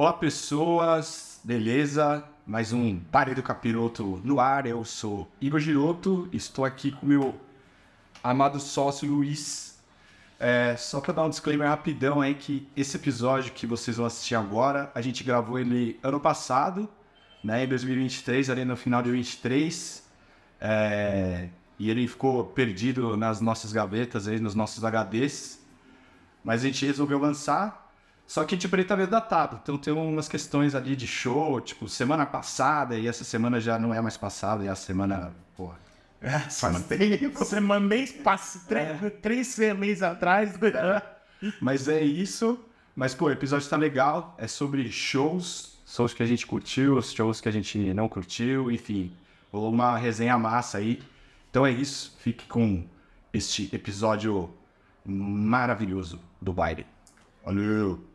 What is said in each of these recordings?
Olá, pessoas, beleza? Mais um Pare do Capiroto no ar. Eu sou Igor Giroto, estou aqui com meu amado sócio Luiz. É, só para dar um disclaimer rapidão aí que esse episódio que vocês vão assistir agora, a gente gravou ele ano passado, né, em 2023, ali no final de 2023. É, e ele ficou perdido nas nossas gavetas aí, nos nossos HDs. Mas a gente resolveu lançar só que, tipo, ele tá meio datado. Então tem umas questões ali de show, tipo, semana passada, e essa semana já não é mais passada, e a semana, porra. É, tempo. Semana, mês passado, três, é. três meses atrás. É. Mas é isso. Mas, pô, o episódio tá legal. É sobre shows, shows que a gente curtiu, shows que a gente não curtiu, enfim. Rolou uma resenha massa aí. Então é isso. Fique com este episódio maravilhoso do baile. Valeu!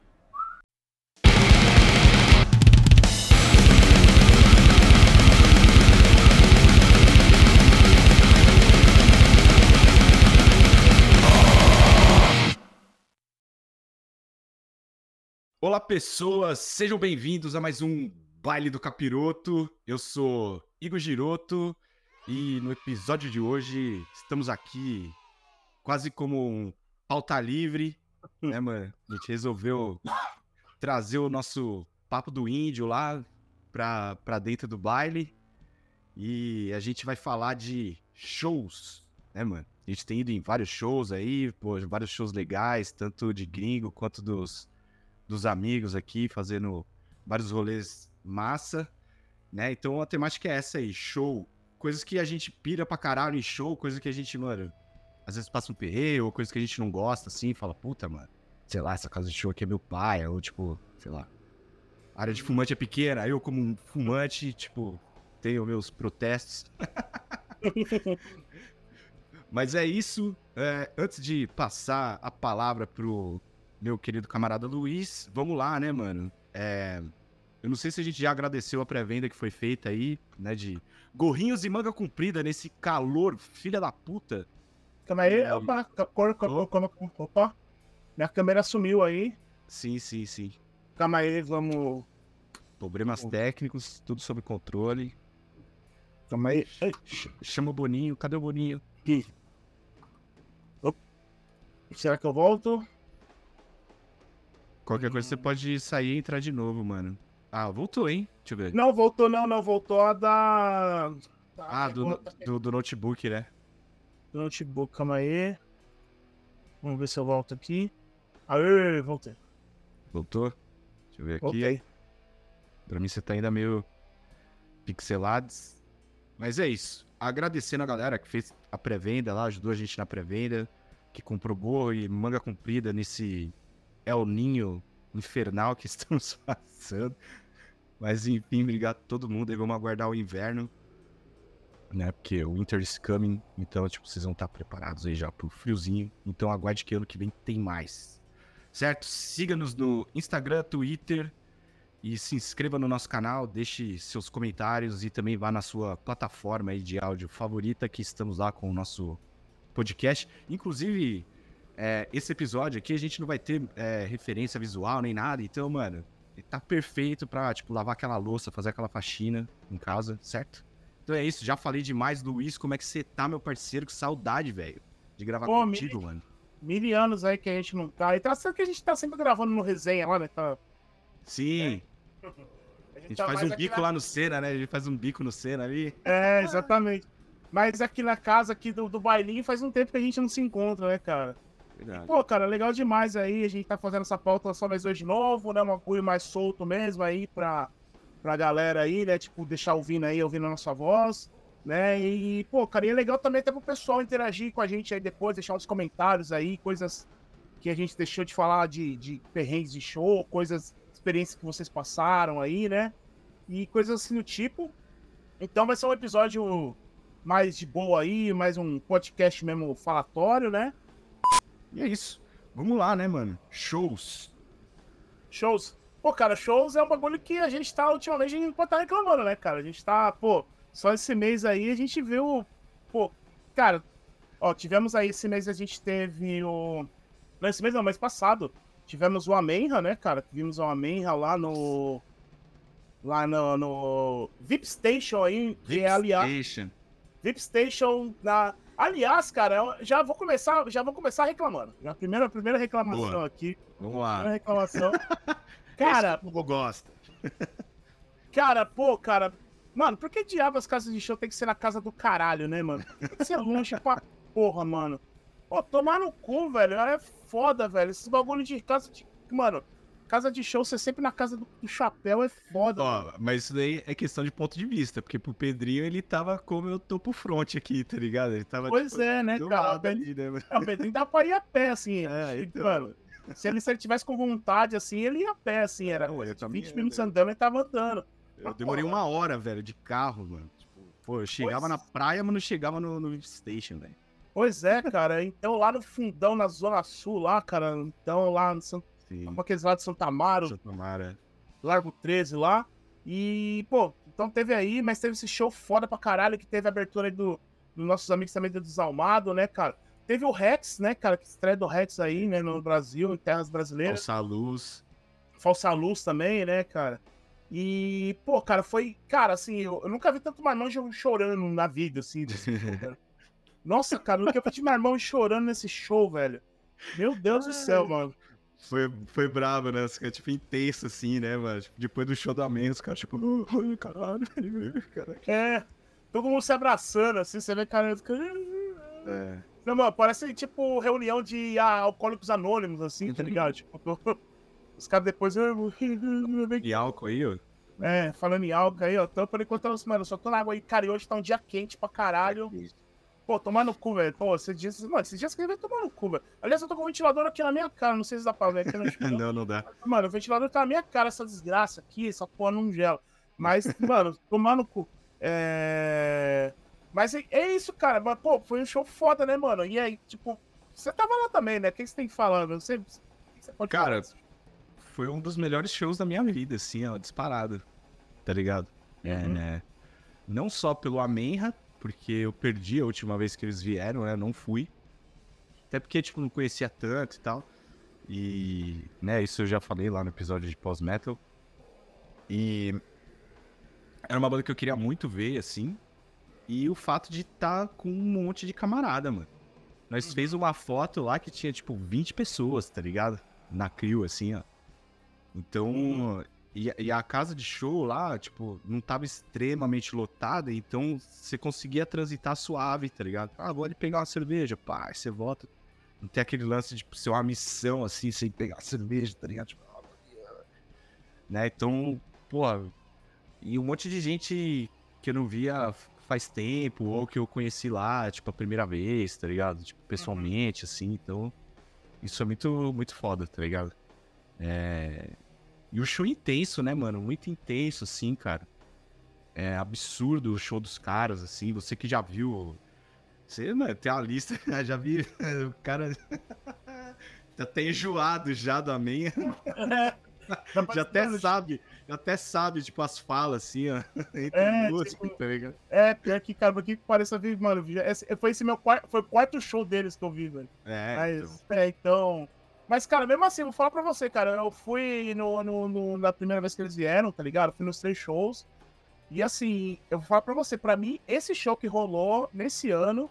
Olá, pessoas! Sejam bem-vindos a mais um Baile do Capiroto. Eu sou Igor Giroto e no episódio de hoje estamos aqui quase como um pauta livre, né, mano? A gente resolveu trazer o nosso papo do índio lá pra, pra dentro do baile e a gente vai falar de shows, né, mano? A gente tem ido em vários shows aí, pô, vários shows legais, tanto de gringo quanto dos dos amigos aqui, fazendo vários rolês massa, né? Então a temática é essa aí, show. Coisas que a gente pira pra caralho em show, coisas que a gente, mano, às vezes passa um perreio, ou coisas que a gente não gosta, assim, fala, puta, mano, sei lá, essa casa de show aqui é meu pai, ou tipo, sei lá. A área de fumante é pequena, eu como um fumante, tipo, tenho meus protestos. Mas é isso. É, antes de passar a palavra pro meu querido camarada Luiz. Vamos lá, né, mano? É... Eu não sei se a gente já agradeceu a pré-venda que foi feita aí, né? De gorrinhos e manga comprida nesse calor, filha da puta. Calma aí, é... opa, opa, opa, minha câmera sumiu aí. Sim, sim, sim. Calma aí, vamos. Problemas técnicos, tudo sob controle. Calma aí. Chama o Boninho, cadê o Boninho? Aqui. Será que eu volto? Qualquer coisa você pode sair e entrar de novo, mano. Ah, voltou, hein? Deixa eu ver. Não, voltou não, não. Voltou a da... ah, do, do, do, notebook, né? Do notebook, calma aí. Vamos ver se eu volto aqui. Aê, voltei. Voltou? Deixa eu ver aqui. Voltei. Pra mim você tá ainda meio pixelados. Mas é isso. Agradecendo a galera que fez a pré-venda lá, ajudou a gente na pré-venda, que comprou boa e manga comprida nesse é o ninho infernal que estamos passando. Mas enfim, obrigado a todo mundo. Aí vamos aguardar o inverno. Né? Porque o winter is coming. Então, tipo, vocês vão estar preparados aí já pro friozinho. Então aguarde que ano que vem tem mais. Certo? Siga-nos no Instagram, Twitter. E se inscreva no nosso canal, deixe seus comentários e também vá na sua plataforma aí de áudio favorita, que estamos lá com o nosso podcast. Inclusive, é, esse episódio aqui a gente não vai ter é, referência visual nem nada, então, mano, tá perfeito pra, tipo, lavar aquela louça, fazer aquela faxina em casa, certo? Então é isso, já falei demais, Luiz, como é que você tá, meu parceiro? Que saudade, velho, de gravar Pô, contigo, mil, mano. Mil anos aí que a gente não tá. E tá sendo que a gente tá sempre gravando no resenha lá, né? Tá... Sim. É. A gente, a gente tá faz um bico na... lá no Cena, né? A gente faz um bico no Cena ali. É, exatamente. Mas aqui na casa aqui do, do bailinho faz um tempo que a gente não se encontra, né, cara? Verdade. Pô, cara, legal demais aí. A gente tá fazendo essa pauta só mais hoje de novo, né? Um apoio mais solto mesmo aí pra, pra galera aí, né? Tipo, deixar ouvindo aí, ouvindo a nossa voz, né? E, pô, cara, e é legal também até pro pessoal interagir com a gente aí depois, deixar uns comentários aí, coisas que a gente deixou de falar de, de perrengues de show, coisas, experiências que vocês passaram aí, né? E coisas assim do tipo. Então vai ser um episódio mais de boa aí, mais um podcast mesmo falatório, né? E é isso. Vamos lá, né, mano? Shows. Shows. Pô, cara, shows é um bagulho que a gente tá, ultimamente, a gente pode estar tá reclamando, né, cara? A gente tá, pô, só esse mês aí a gente viu, pô, cara, ó, tivemos aí esse mês a gente teve o. Não, esse mês não, mês passado. tivemos o Amenra, né, cara? Vimos o Amenra lá no. Lá no, no VIP Station aí, que é aliás. Station. VIP Station na. Aliás, cara, já vou começar, já vou começar reclamando. Já primeira, primeira reclamação Boa. aqui. Vamos lá. Primeira reclamação. cara, Esse povo gosta. cara, pô, cara. Mano, por que diabo as casas de show tem que ser na casa do caralho, né, mano? Tem que ser longe pra porra, mano. Pô, tomar no cu, velho. É foda, velho. Esses bagulho de casa de. Mano, casa de show, você sempre na casa do, do chapéu é foda. Ó, mas isso daí é questão de ponto de vista, porque pro Pedrinho ele tava como eu tô pro front aqui, tá ligado? Ele tava Pois tipo, é, né, cara? lado ali, né? É, o Pedrinho dá pra ir a pé, assim. É, então. Mano, se ele, se ele tivesse com vontade, assim, ele ia a pé, assim. Era Não, eu também 20 ia, minutos velho. andando, ele tava andando. Eu demorei uma hora, velho, de carro, mano. Tipo, pô, eu chegava Pois- na praia, mas não chegava no, no station, velho. Pois é, cara. Então, lá no fundão, na Zona Sul, lá, cara. Então, lá no Santa, Sim. aqueles lá de Santa Amaro, Santa Mara. Largo 13 lá. E, pô, então teve aí, mas teve esse show foda pra caralho, que teve a abertura aí do, dos nossos amigos também do Desalmado, né, cara? Teve o Rex, né, cara, que estreia do Rex aí, né, no Brasil, em terras brasileiras. Alça luz. Falsa Luz também, né, cara? E, pô, cara, foi. Cara, assim, eu, eu nunca vi tanto marmão chorando na vida, assim. desse show. Nossa, cara, nunca vi marmão chorando nesse show, velho. Meu Deus do céu, mano. Foi, foi brabo, né? Os caras, tipo, intenso, assim, né, mano? Tipo, depois do show da Amém, os caras, tipo, oh, caralho, caralho. É. Todo mundo se abraçando, assim, você vê, cara. fica- É. Não, mano, parece tipo reunião de ah, alcoólicos anônimos, assim, tá ligado? tipo, tô- os caras depois. E álcool aí, ó. É, falando em álcool aí, ó. Por enquanto, eu- mano, só tô na água aí, cara, e hoje tá um dia quente pra caralho. Pô, tomar no cu, velho. Pô, esses dias. Mano, esses dias que ele vai tomar no cu, velho. Aliás, eu tô com o ventilador aqui na minha cara, não sei se dá pra ver aqui no chão. Não, não dá. Mano, o ventilador tá na minha cara, essa desgraça aqui, essa porra não gela. Mas, mano, tomar no cu. É. Mas é, é isso, cara. Mas, pô, foi um show foda, né, mano? E aí, tipo, você tava lá também, né? O que você tem que falar, meu? Você, o que você pode Cara? Foi um dos melhores shows da minha vida, assim, ó, disparado. Tá ligado? É, Uhum. né? Não só pelo Amenra, porque eu perdi a última vez que eles vieram, né? Não fui. Até porque, tipo, não conhecia tanto e tal. E, né, isso eu já falei lá no episódio de pós-metal. E era uma banda que eu queria muito ver, assim. E o fato de estar com um monte de camarada, mano. Nós fez uma foto lá que tinha, tipo, 20 pessoas, tá ligado? Na crew, assim, ó. Então, e, e a casa de show lá, tipo, não tava extremamente lotada, então você conseguia transitar suave, tá ligado? Ah, vou ali pegar uma cerveja, pá, você volta. Não tem aquele lance de tipo, ser uma missão, assim, sem pegar cerveja, tá ligado? Tipo, né? Então, pô, e um monte de gente que eu não via faz tempo, ou que eu conheci lá, tipo, a primeira vez, tá ligado? Tipo, pessoalmente, assim, então. Isso é muito, muito foda, tá ligado? É. E o show intenso, né, mano? Muito intenso, assim, cara. É absurdo o show dos caras, assim. Você que já viu. Você, mano, tem uma lista, já vi. O cara. já tá enjoado já do Amém. Dá pra- Já até sabe, já até sabe, tipo, as falas, assim, ó. Entre É, duas, tipo, tá ligado? É, pior que, cara, que pareça vir, mano. esse- foi esse meu quarto. Foi o quarto show deles que eu vi, velho. É, Mas, então. é, então. Mas, cara, mesmo assim, vou falar pra você, cara. Eu fui no, no, no- na primeira vez que eles vieram, tá ligado? Fui nos três shows. E assim, eu vou falar pra você, pra mim, esse show que rolou nesse ano,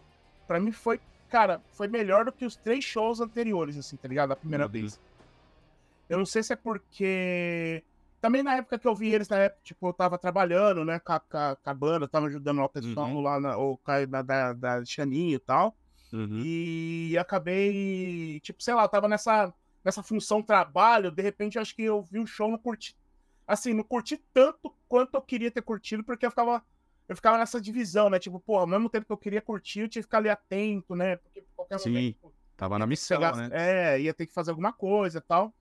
pra mim foi, cara, foi melhor do que os três shows anteriores, assim, tá ligado? A primeira Meu Deus. vez. Eu não sei se é porque. Também na época que eu vi eles, na época, tipo, eu tava trabalhando, né, com a, com a- com a banda, tava ajudando lá o pessoal Uhum. lá, na, o cara da, da, da Xaninho e tal. Uhum. E acabei, tipo, sei lá, eu tava nessa, nessa função trabalho, de repente acho que eu vi o show, não curti. Assim, não curti tanto quanto eu queria ter curtido, porque eu ficava. Eu ficava nessa divisão, né? Tipo, pô, ao mesmo tempo que eu queria curtir, eu tinha que ficar ali atento, né? Porque qualquer Sim, momento. Tava na missão, pegar- né? É, ia ter que fazer alguma coisa e tal.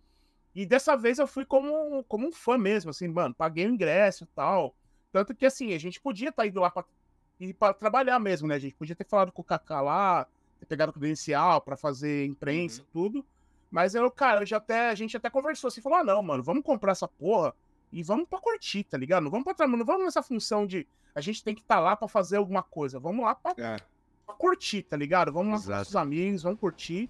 E dessa vez eu fui como, como um fã mesmo, assim, mano, paguei o ingresso e tal. Tanto que, assim, a gente podia estar indo lá pra, ir pra trabalhar mesmo, né? A gente podia ter falado com o Kaká lá, pegado credencial pra fazer imprensa, tudo. Mas eu, cara, eu já até, a gente até conversou assim, falou: ah, não, mano, vamos comprar essa porra e vamos pra curtir, tá ligado? Não vamos pra não vamos nessa função de a gente tem que estar lá pra fazer alguma coisa. Vamos lá pra É. pra curtir, tá ligado? Vamos lá com nossos amigos, vamos curtir.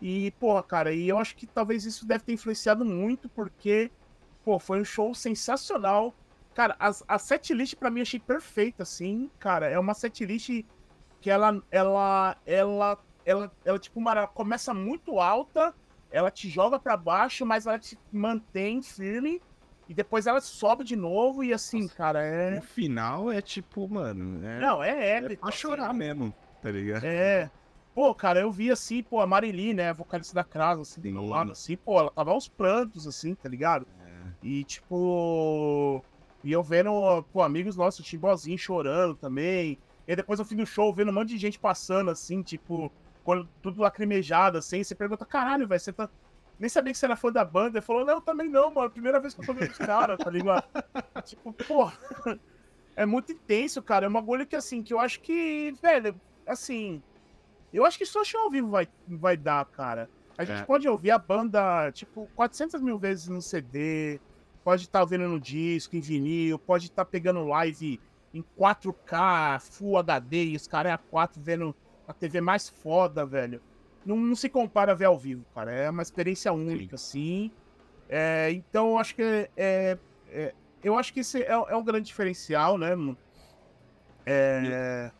E, porra, cara, e eu acho que talvez isso deve ter influenciado muito, porque, pô, foi um show sensacional. Cara, a, a setlist pra mim achei perfeita, assim, cara. É uma setlist que ela, ela, ela, ela, ela, tipo, uma, ela começa muito alta, ela te joga para baixo, mas ela te mantém firme. E depois ela sobe de novo e assim, Nossa, cara, é. O final é tipo, mano. É... Não, é épico. É pra chorar assim. mesmo, tá ligado? É. Pô, cara, eu vi assim, pô, a Marili, né, vocalista da Crasa, assim, do lado, assim, pô, ela tava aos prantos, assim, tá ligado? É. E, tipo. E eu vendo, pô, amigos nossos, o Timbozinho chorando também. E depois no fim do show, vendo um monte de gente passando, assim, tipo, quando, tudo lacrimejado, assim. Você pergunta, caralho, velho, você tá nem sabia que você era fã da banda. Ele falou, não, também não, mano. Primeira vez que eu tô vendo os caras, tá ligado? tipo, pô. É muito intenso, cara. É uma bagulho que, assim, que eu acho que, velho, assim. Eu acho que só show ao vivo vai, vai dar, cara. A gente é. pode ouvir a banda, tipo, 400 mil vezes no CD, pode estar tá ouvindo no disco, em vinil, pode estar tá pegando live em 4K, Full HD, e os caras é a 4 vendo a TV mais foda, velho não, não, se compara a ver ao vivo, cara. É uma experiência única, sim. É, então, eu acho que é, é, eu acho que esse é, é um grande diferencial, né? É...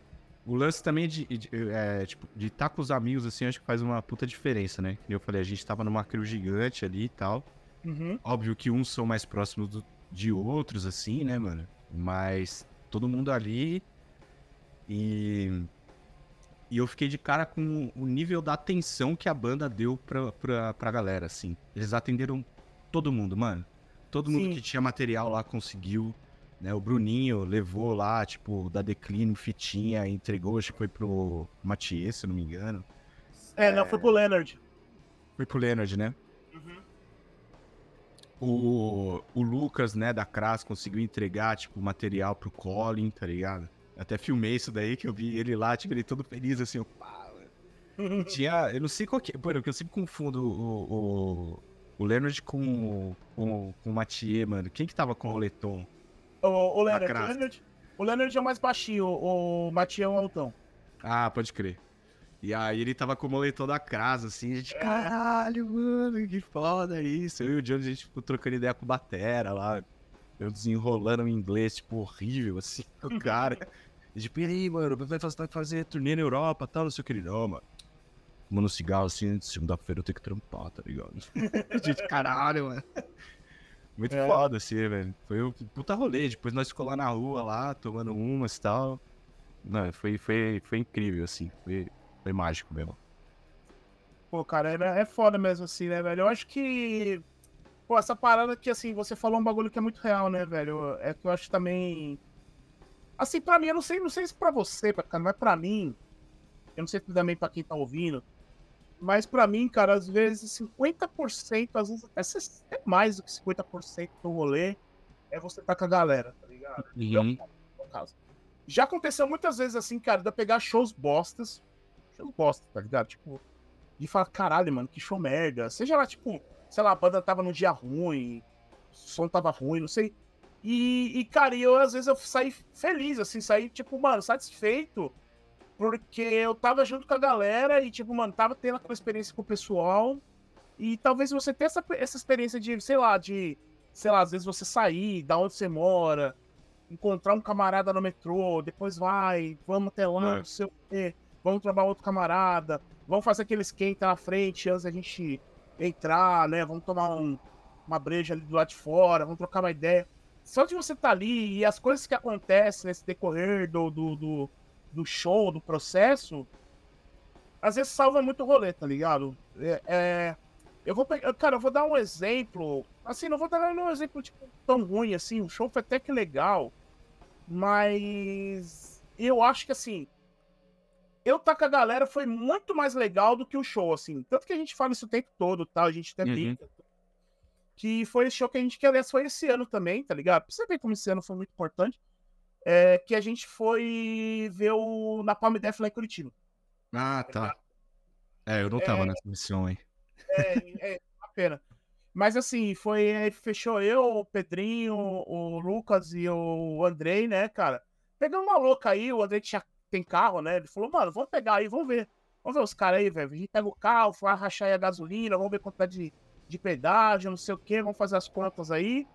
O lance também de, de, é, tipo, de estar tá com os amigos, assim, acho que faz uma puta diferença, né? Como eu falei, a gente tava numa crew gigante ali e tal. Uhum. Óbvio que uns são mais próximos do, de outros, assim, né, mano? Mas todo mundo ali. E e eu fiquei de cara com o nível da atenção que a banda deu pra, pra, pra galera, assim. Eles atenderam todo mundo, mano. Todo mundo Sim. que tinha material lá conseguiu. Né? O Bruninho levou lá, tipo, da Declínio, fitinha, entregou, acho que foi pro Mathieu, se eu não me engano. É, não, foi pro Leonard. Foi pro Leonard, né? Uhum. O, o Lucas, né, da Cras, conseguiu entregar, tipo, material pro Colin, tá ligado? Até filmei isso daí, que eu vi ele lá, tipo, ele todo feliz, assim, pá, Tinha, eu não sei qual que é, porque eu sempre confundo o, o, o Leonard com, com, com o Mathieu, mano. Quem que tava com o Leton? O, o, Leonard, o, Leonard, o Leonard é o mais baixinho, o, o Mathieu é o altão. Ah, pode crer. E aí ele tava com o moletom da casa, assim, a gente, caralho, mano, que foda isso. Eu e o Jones, a gente ficou trocando ideia com o Batera lá. Eu desenrolando em inglês, tipo, horrível, assim, o cara. E tipo, e aí, mano, vai fazer, vai fazer turnê na Europa tal, não sei o que. Não, mano. Mano, cigarro assim, segunda-feira eu tenho que trampar, tá ligado? Gente, caralho, mano. Muito é. foda, assim, velho. Foi um puta rolê. Depois nós ficamos lá na rua, lá, tomando umas e tal. Não, foi, foi, foi incrível, assim. Foi, foi mágico mesmo. Pô, cara, é, é foda mesmo, assim, né, velho? Eu acho que. Pô, essa parada que, assim, você falou um bagulho que é muito real, né, velho? É que eu acho também Assim, pra mim, eu não sei, não sei se pra você, cara, mas pra mim, eu não sei também pra quem tá ouvindo, mas pra mim, cara, às vezes 50%, às vezes até é mais do que 50% do rolê é você tá com a galera, tá ligado? Uhum. caso. Já aconteceu muitas vezes assim, cara, de eu pegar shows bostas, shows bostas, tá ligado? Tipo, de falar, caralho, mano, que show merda. Seja lá, tipo, sei lá, a banda tava num dia ruim, o som tava ruim, não sei. E, e, cara, eu às vezes eu saí feliz, assim, saí, tipo, mano, satisfeito. Porque eu tava junto com a galera e, tipo, mano, tava tendo aquela experiência com o pessoal. E talvez você tenha essa, essa experiência de, sei lá, de, sei lá, às vezes você sair da onde você mora, encontrar um camarada no metrô, depois vai, vamos até lá, é. não sei o quê, vamos trabalhar outro camarada, vamos fazer aquele esquenta na frente antes da gente entrar, né? Vamos tomar um, uma breja ali do lado de fora, vamos trocar uma ideia só de você estar tá ali e as coisas que acontecem nesse decorrer do, do, do, do, show, do processo, às vezes salva muito o rolê, tá ligado? É, é, eu vou pegar, cara, eu vou dar um exemplo, assim, não vou dar um exemplo tipo, tão ruim assim, o show foi até que legal, mas eu acho que assim, eu tá com a galera foi muito mais legal do que o show, assim, tanto que a gente fala isso o tempo todo, tal, tá? a gente até uhum. brinca, que foi esse show que a gente, que aliás foi esse ano também, tá ligado? Pra você ver como esse ano foi muito importante. É, que a gente foi ver o Napalm Death lá em Curitiba. Ah, tá. É, eu não tava é, nessa missão aí. É, é, uma pena. Mas assim, foi. Fechou eu, o Pedrinho, o Lucas e o Andrei, né, cara? Pegamos uma louca aí, o Andrei tinha, tem carro, né? Ele falou, mano, vamos pegar aí, vamos ver. Vamos ver os caras aí, velho. A gente pega o carro, vai rachar aí a gasolina, vamos ver quanto de, de pedágio, não sei o que, vamos fazer as contas aí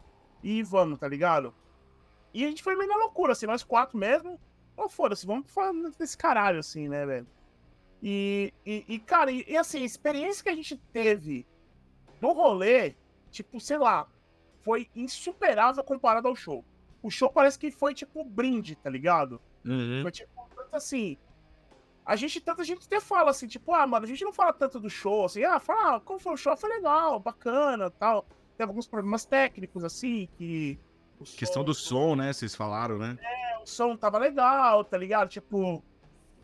e vamos, tá ligado? E a gente foi meio na loucura, assim, nós quatro mesmo. Ou oh, foda-se, vamos falar desse caralho, assim, né, velho? E, e, e, cara, e, e, assim, a experiência que a gente teve no rolê, tipo, sei lá, foi insuperável comparado ao show. O show parece que foi, tipo, brinde, tá ligado? Uhum. Foi, tipo, assim, a gente, tanta gente até fala assim, tipo, ah, mano, a gente não fala tanto do show, assim, ah, fala, ah, como foi o show? Foi legal, bacana tal. Teve alguns problemas técnicos, assim, que. Questão do som, né? Vocês falaram, né? É, o som tava legal, tá ligado? Tipo.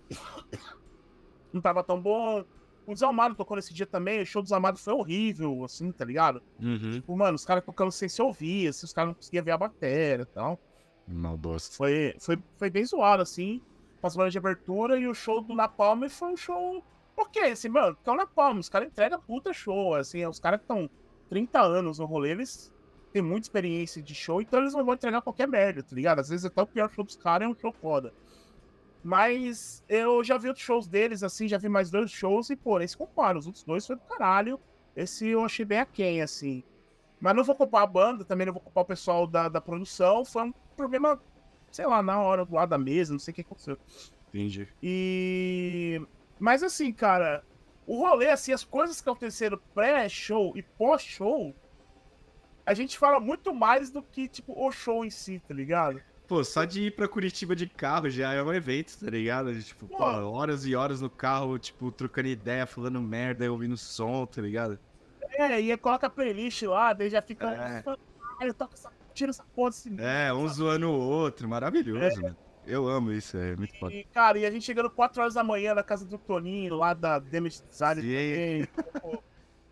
não tava tão bom. O Desalmado tocou nesse dia também, o show do Desalmado foi horrível, assim, tá ligado? Uhum. Tipo, mano, os caras tocando sem se ouvir, assim, os caras não conseguiam ver a bateria e tal. Maldoso. Foi, foi, foi bem zoado, assim passou de abertura e o show do Napalm foi um show. Ok, assim, mano, porque é o Napalm, os caras entregam puta show, assim, os caras que estão 30 anos no rolê, eles têm muita experiência de show, então eles não vão entregar qualquer merda, tá ligado? Às vezes até o pior show dos caras é um show foda. Mas eu já vi outros shows deles, assim, já vi mais dois shows e, pô, esse compara. Os outros dois foi do caralho. Esse eu achei bem aquém, assim. Mas não vou culpar a banda, também não vou culpar o pessoal da, da produção. Foi um problema sei lá, na hora do lado da mesa, não sei o que aconteceu. Entendi. E. Mas assim, cara, o rolê, assim, as coisas que aconteceram pré-show e pós-show, a gente fala muito mais do que, tipo, o show em si, tá ligado? Pô, só de ir pra Curitiba de carro já é um evento, tá ligado? Tipo, pô, horas e horas no carro, tipo, trocando ideia, falando merda, ouvindo som, tá ligado? É, e coloca a playlist lá, daí já fica. É. Ah, toca essa tira essa porra desse. É, um zoando o outro. Maravilhoso, mano. Eu amo isso, é muito foda. E, cara, e a gente chegando 4 horas da manhã na casa do Toninho, lá da Damage Design também. Pô,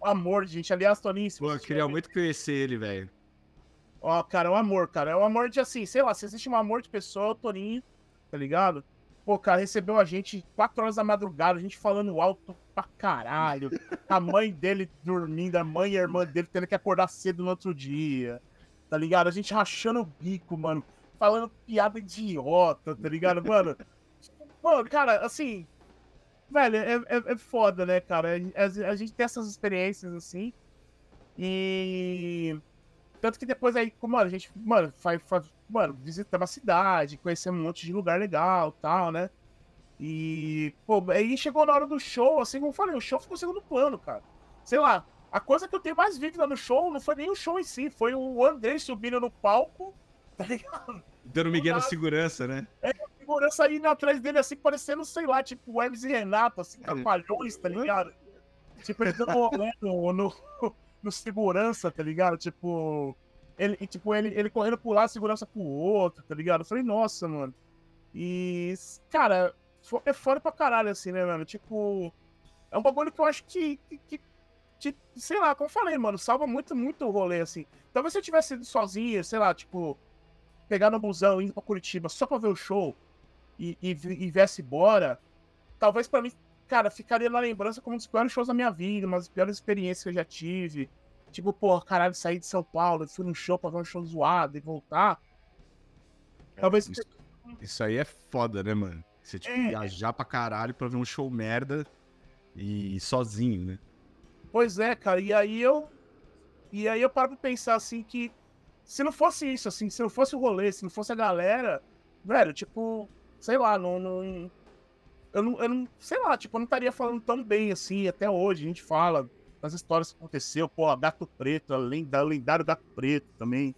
amor, gente. Aliás, Toninho. Pô, eu queria muito conhecer ele, velho. Ó, cara, é um amor, cara. É um amor de assim, sei lá, se existe um amor de pessoa, é o Toninho, tá ligado? Pô, cara, recebeu a gente 4 horas da madrugada, a gente falando alto pra caralho. A mãe dele dormindo, a mãe e a irmã dele tendo que acordar cedo no outro dia tá ligado? A gente rachando o bico, mano. Falando piada idiota, tá ligado, mano? mano, cara, assim. Velho, é, é, é foda, né, cara? A, a, gente tem essas experiências assim. E. Tanto que depois aí, mano, a gente, mano, faz, faz, mano, visitamos a cidade, conhecemos um monte de lugar legal tal, né? E, pô, aí chegou na hora do show, assim como eu falei, o show ficou segundo plano, cara. Sei lá, a coisa que eu tenho mais vívida no show não foi nem o show em si, foi o André subindo no palco, tá ligado? Dando Miguel na segurança, né? É, a segurança indo atrás dele, assim, parecendo, sei lá, tipo o Hermes e Renato, assim, trapalhões, tá ligado? Tipo, ele dando rolê no, no, no, segurança, tá ligado? Tipo, ele, tipo ele, ele correndo por lá, segurança pro outro, tá ligado? Eu falei, nossa, mano. E, cara, é foda pra caralho, assim, né, mano? Tipo, é um bagulho que eu acho que, que, que te, sei lá, como eu falei, mano, salva muito, muito o rolê, assim. Talvez se eu tivesse ido sozinho, sei lá, tipo, pegar no busão, indo pra Curitiba só pra ver o show e, e, e viesse embora, talvez pra mim, cara, ficaria na lembrança como um dos piores shows da minha vida, uma das piores experiências que eu já tive. Tipo, pô, caralho, sair de São Paulo, fui num show pra ver um show zoado e voltar. É, talvez. Isso, isso, aí é foda, né, mano? Você, tipo, é... viajar pra caralho pra ver um show merda e sozinho, né? Pois é, cara, e aí eu. E aí eu paro pra pensar assim que. Se não fosse isso, assim, se não fosse o rolê, se não fosse a galera, velho, tipo, sei lá, não. não eu não, eu não. Sei lá, tipo, eu não estaria falando tão bem assim, até hoje. A gente fala das histórias que aconteceu, pô, Gato Preto, além da lendário Gato Preto também,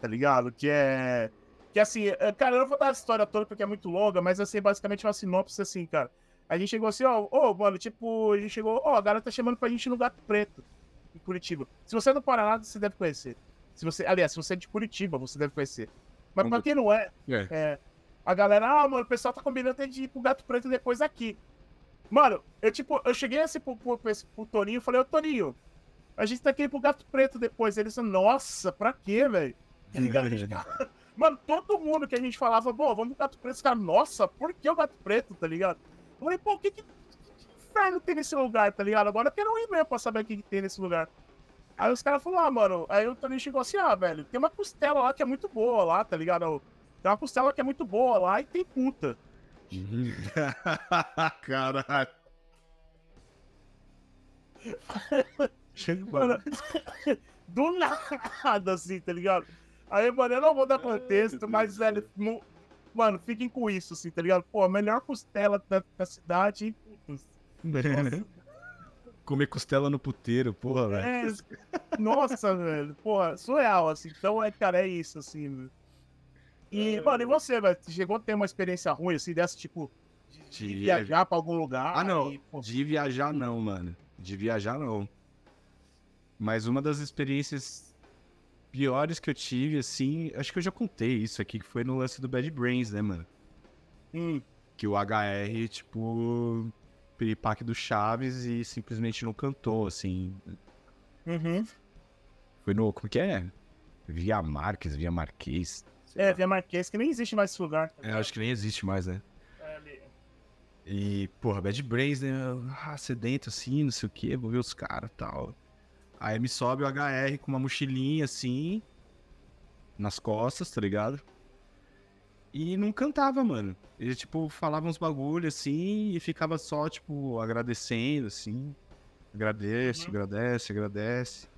tá ligado? Que é. Que assim, é, cara, eu não vou dar a história toda porque é muito longa, mas assim, basicamente uma sinopse assim, cara. A gente chegou assim, ó, ô, mano, tipo, a gente chegou, ó, a galera tá chamando pra gente no Gato Preto, em Curitiba. Se você é do Paraná, você deve conhecer. Se você, aliás, se você é de Curitiba, você deve conhecer. Mas pra quem não é, é, é a galera, ah, mano, o pessoal tá combinando de ir pro Gato Preto depois aqui. Mano, eu tipo, eu cheguei assim pro, pro, pro, pro Toninho e falei, ô Toninho, a gente tá aqui pro Gato Preto depois. Ele disse, nossa, pra quê, velho? Mano, todo mundo que a gente falava, bom, vamos pro Gato Preto, os caras, nossa, por que o Gato Preto, tá ligado? Eu falei, pô, o que que, que inferno tem nesse lugar, tá ligado? Agora eu quero ir mesmo pra saber o que, que tem nesse lugar. Aí os caras falaram, ah, mano. Aí o Tony chegou assim, ah, velho, tem uma costela lá que é muito boa lá, tá ligado? Tem uma costela que é muito boa lá e tem puta. Caralho. Mano, do nada, assim, tá ligado? Aí, mano, eu não vou dar contexto, mas, velho, mano, fiquem com isso, assim, tá ligado? Pô, a melhor costela da, da cidade. Putz, Comer costela no puteiro, porra, velho. É, nossa, velho, porra, surreal, assim. Então, é, cara, é isso, assim, velho. E, é, mano, e você, velho? Chegou a ter uma experiência ruim, assim, dessa, tipo, de, de viajar pra algum lugar? Ah, não. E, de viajar, não, mano. De viajar, não. Mas uma das experiências piores que eu tive, assim, acho que eu já contei isso aqui, que foi no lance do Bad Brains, né, mano? Hum. Que o HR, tipo, piripaque do Chaves e simplesmente não cantou, assim. Uhum. Foi no. Como que é? Via Marques, Via Marquês. É, Via Marquês, que nem existe mais esse lugar. Tá é, acho que nem existe mais, né? É, ali. E, porra, Bad Brains, né? Ah, sedento assim, não sei o que, vou ver os caras e tal. Aí me sobe o HR com uma mochilinha assim, nas costas, tá ligado? E não cantava, mano. Ele, tipo, falava uns bagulho assim e ficava só, tipo, agradecendo, assim. Agradece, uhum. agradece, agradece.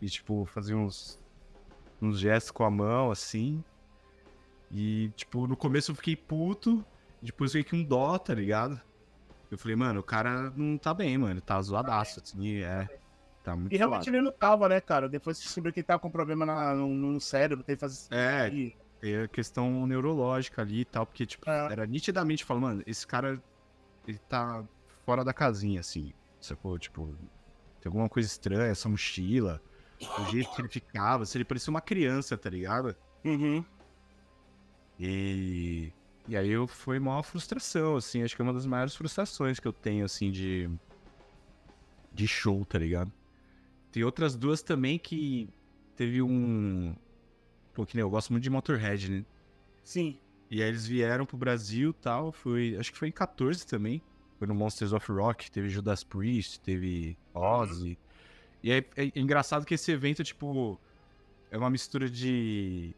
E, tipo, fazia uns, uns gestos com a mão, assim. E, tipo, no começo eu fiquei puto, depois eu fiquei com dó, tá ligado? Eu falei, mano, o cara não tá bem, mano. Tá zoadaço, assim, é. Tá muito e realmente ele não tava, né, cara? Depois você descobriu que ele tava com problema na, no, no, cérebro, tem que fazer. É, tem a questão neurológica ali e tal, porque, tipo, é. era nitidamente falando, mano, esse cara, ele tá fora da casinha, assim, sacou? Tipo, tem alguma coisa estranha, essa mochila, o jeito que ele ficava, se ele parecia uma criança, tá ligado? Uhum. E. E aí eu foi uma frustração, assim, acho que é uma das maiores frustrações que eu tenho, assim, de. de show, tá ligado? Tem outras duas também que teve um. Pô, que nem eu gosto muito de Motorhead, né? Sim. E aí eles vieram pro Brasil tal. Foi. Acho que foi em 14 também. Foi no Monsters of Rock. Teve Judas Priest, teve Ozzy. E aí é engraçado que esse evento, tipo. É uma mistura de.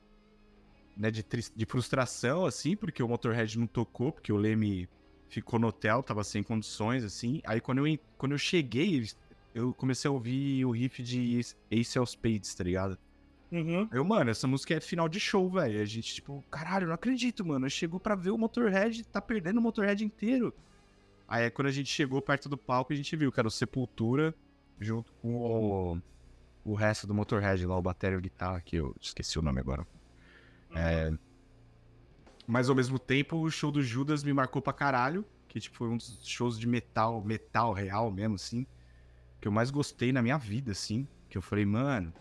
Né, de, de frustração, assim, porque o Motorhead não tocou, porque o Leme ficou no hotel, tava sem condições, assim. Aí quando eu, quando eu cheguei, eles eu comecei a ouvir o riff de Ace of Spades, tá ligado? Uhum. Eu, mano, essa música é final de show, velho. A gente, tipo, caralho, não acredito, mano. Chegou pra ver o Motorhead, tá perdendo o Motorhead inteiro. Aí, quando a gente chegou perto do palco, a gente viu que era o Sepultura, junto com o, o resto do Motorhead lá, o bateria e guitarra, que eu esqueci o nome agora. Uhum. É... Mas, ao mesmo tempo, o show do Judas me marcou pra caralho, que, tipo, foi um dos shows de metal, metal real mesmo, assim que eu mais gostei na minha vida, assim. Que eu falei, mano.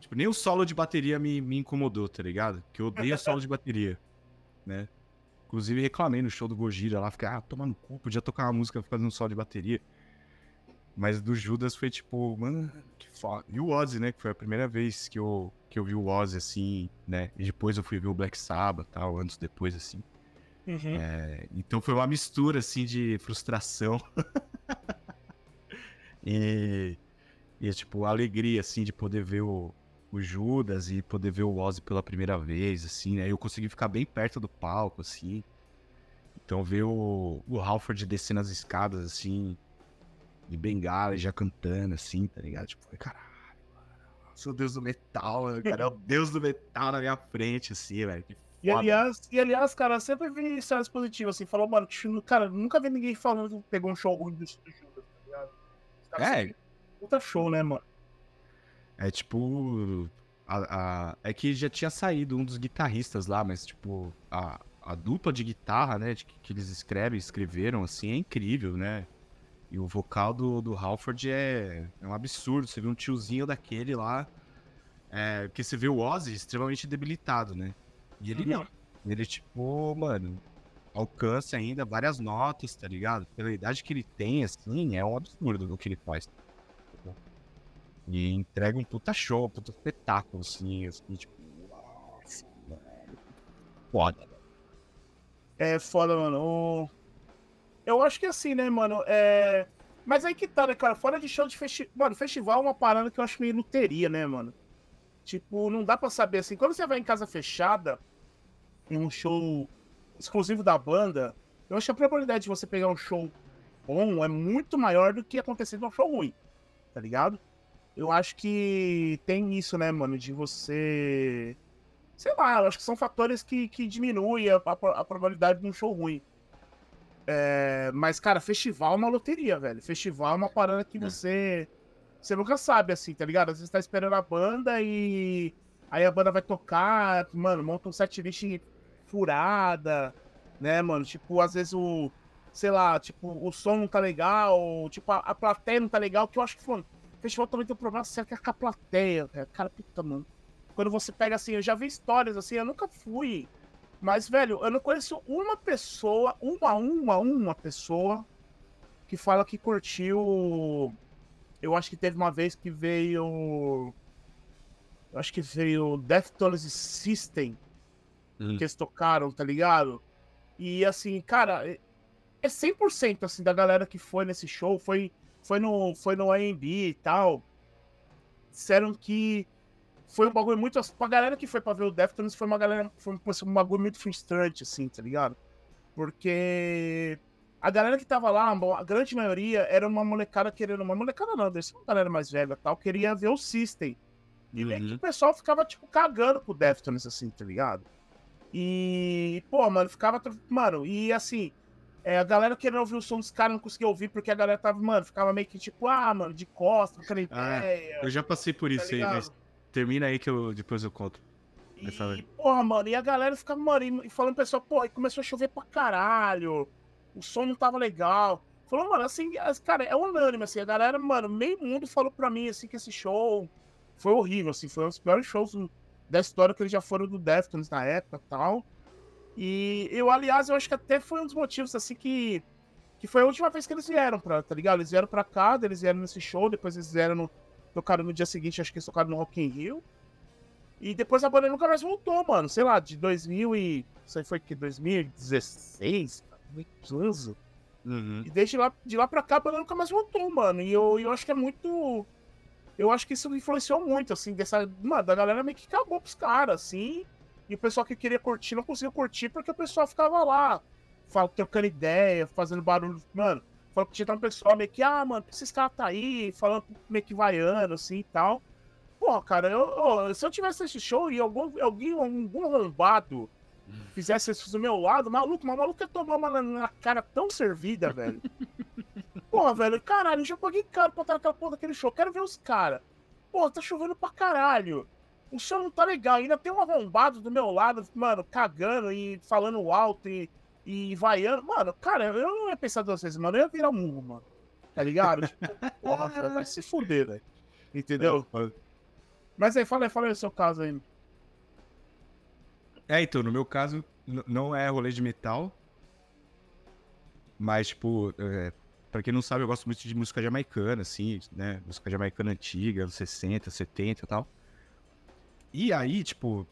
Tipo, nem o solo de bateria me, me incomodou, tá ligado? Que eu odeio solo de bateria, né? Inclusive reclamei no show do Gojira lá, fiquei, ah, toma no cu, podia tocar uma música fazendo solo de bateria. Mas do Judas foi tipo, mano, que foda. E o Ozzy, né? Que foi a primeira vez que eu, que eu vi o Ozzy, assim, né? E depois eu fui ver o Black Sabbath, tal, anos depois, assim. Uhum. É, então foi uma mistura, assim, de frustração E, e tipo, a alegria, assim, de poder ver o, o Judas e poder ver o Ozzy pela primeira vez, assim, né? Eu consegui ficar bem perto do palco, assim. Então ver o, o Halford descendo as escadas, assim, de bengala já cantando, assim, tá ligado? Tipo, caralho, mano, sou deus do metal, cara, é o deus do metal na minha frente, assim, velho. E aliás, e aliás, cara, sempre vi histórias positivas, assim, falou, mano, cara, nunca vi ninguém falando que pegou um show ruim do Judas é. Puta show, né, mano? É tipo. A, a, é que já tinha saído um dos guitarristas lá, mas, tipo, a, a dupla de guitarra, né, de, que eles escrevem, escreveram, assim, é incrível, né? E o vocal do, do Halford é, é um absurdo. Você vê um tiozinho daquele lá. É, porque você vê o Ozzy extremamente debilitado, né? E ele não. Ele, tipo, mano, alcance ainda várias notas, tá ligado? Pela idade que ele tem, assim, é um absurdo o que ele faz. E entrega um puta show, um puta espetáculo, assim, assim tipo, foda. É foda, mano. Eu acho que assim, né, mano, é... Mas aí que tá, né, cara? Fora de show de festival. Mano, festival é uma parada que eu acho meio loteria, né, mano? Tipo, não dá pra saber assim. Quando você vai em casa fechada, em um show exclusivo da banda, eu acho que a probabilidade de você pegar um show bom é muito maior do que acontecer num show ruim, tá ligado? Eu acho que tem isso, né, mano, de você. Sei lá, eu acho que são fatores que, que diminuem a, a, a probabilidade de um show ruim. É, mas, cara, festival é uma loteria, velho. Festival é uma parada que é. você. Você nunca sabe, assim, tá ligado? Às vezes você tá esperando a banda e. Aí a banda vai tocar, mano, monta um setlist furada, né, mano? Tipo, às vezes o. Sei lá, tipo, o som não tá legal, tipo, a, a plateia não tá legal, que eu acho que, mano, o festival também tem um problema sério que é com a plateia, cara. Cara, puta, mano. Quando você pega assim, eu já vi histórias assim, eu nunca fui mas, velho, eu não conheço uma pessoa, uma, uma, uma pessoa que fala que curtiu. Eu acho que teve uma vez que veio. Eu acho que veio Deftones System. Hum. Que eles tocaram, tá ligado? E assim, cara, é 100% assim da galera que foi nesse show, foi foi no foi no AMB e tal. Disseram que foi um bagulho muito. Pra galera que foi pra ver o Deftones, foi uma galera. Foi um bagulho muito frustrante, assim, tá ligado? Porque a galera que tava lá, a grande maioria, era uma molecada querendo. Uma molecada não, deve ser uma galera mais velha tal, queria ver o System. E uhum. o pessoal ficava, tipo, cagando pro Deftones, assim, tá ligado? E, pô, mano, ficava. Mano, e assim. É, a galera querendo ouvir o som dos caras não conseguia ouvir porque a galera tava, mano, ficava meio que tipo, ah, mano, de costas, trocando ah, ideia. eu já passei por tá isso ligado? aí, mas Termina aí que eu depois eu conto. E, porra, mano, e a galera ficava, mano, e falando pessoal, pô, começou a chover pra caralho. O som não tava legal. Falou, mano, assim, cara, é unânime, assim, a galera, mano, meio mundo falou pra mim, assim, que esse show foi horrível, assim, foi um dos piores shows da história que eles já foram do Deftones na época e tal. E eu, aliás, eu acho que até foi um dos motivos, assim, que, que foi a última vez que eles vieram pra, tá ligado? Eles vieram pra cá, eles vieram nesse show, depois eles vieram no, Tocaram no dia seguinte, acho que eles tocaram no Rock in Rio. E depois a banda nunca mais voltou, mano. Sei lá, de 2000 e... Aí foi que? 2016? 2015? Uhum. E desde lá, de lá pra cá a banda nunca mais voltou, mano. E eu, eu acho que é muito... Eu acho que isso influenciou muito, assim, dessa... Mano, da galera meio que cagou pros caras, assim. E o pessoal que queria curtir não conseguia curtir porque o pessoal ficava lá, trocando ideia, fazendo barulho. Mano, Falou que tinha um pessoal meio que, ah, mano, esses caras tá aí, falando meio que vaiando, assim e tal. Pô, cara, eu, eu, se eu tivesse esse show e algum, alguém, algum arrombado fizesse isso do meu lado, maluco, mas maluco ia tomar uma na cara tão servida, velho. Porra, velho, caralho, eu já paguei caro pra estar naquela porra daquele show. Quero ver os caras. Pô, tá chovendo pra caralho. O show não tá legal. Ainda tem um arrombado do meu lado, mano, cagando e falando alto e e vaiando. Mano, cara, eu não ia pensar duas vezes, mano. Eu ia virar um murro, mano. Tá ligado? tipo, porra, vai se fuder, velho. Entendeu? É, Mas aí, fala aí, fala aí o seu caso aí. É, então, no meu caso, não é rolê de metal. Mas, tipo, é, pra quem não sabe, eu gosto muito de música jamaicana, assim, né? Música jamaicana antiga, anos 60, 70 e tal. E aí, tipo,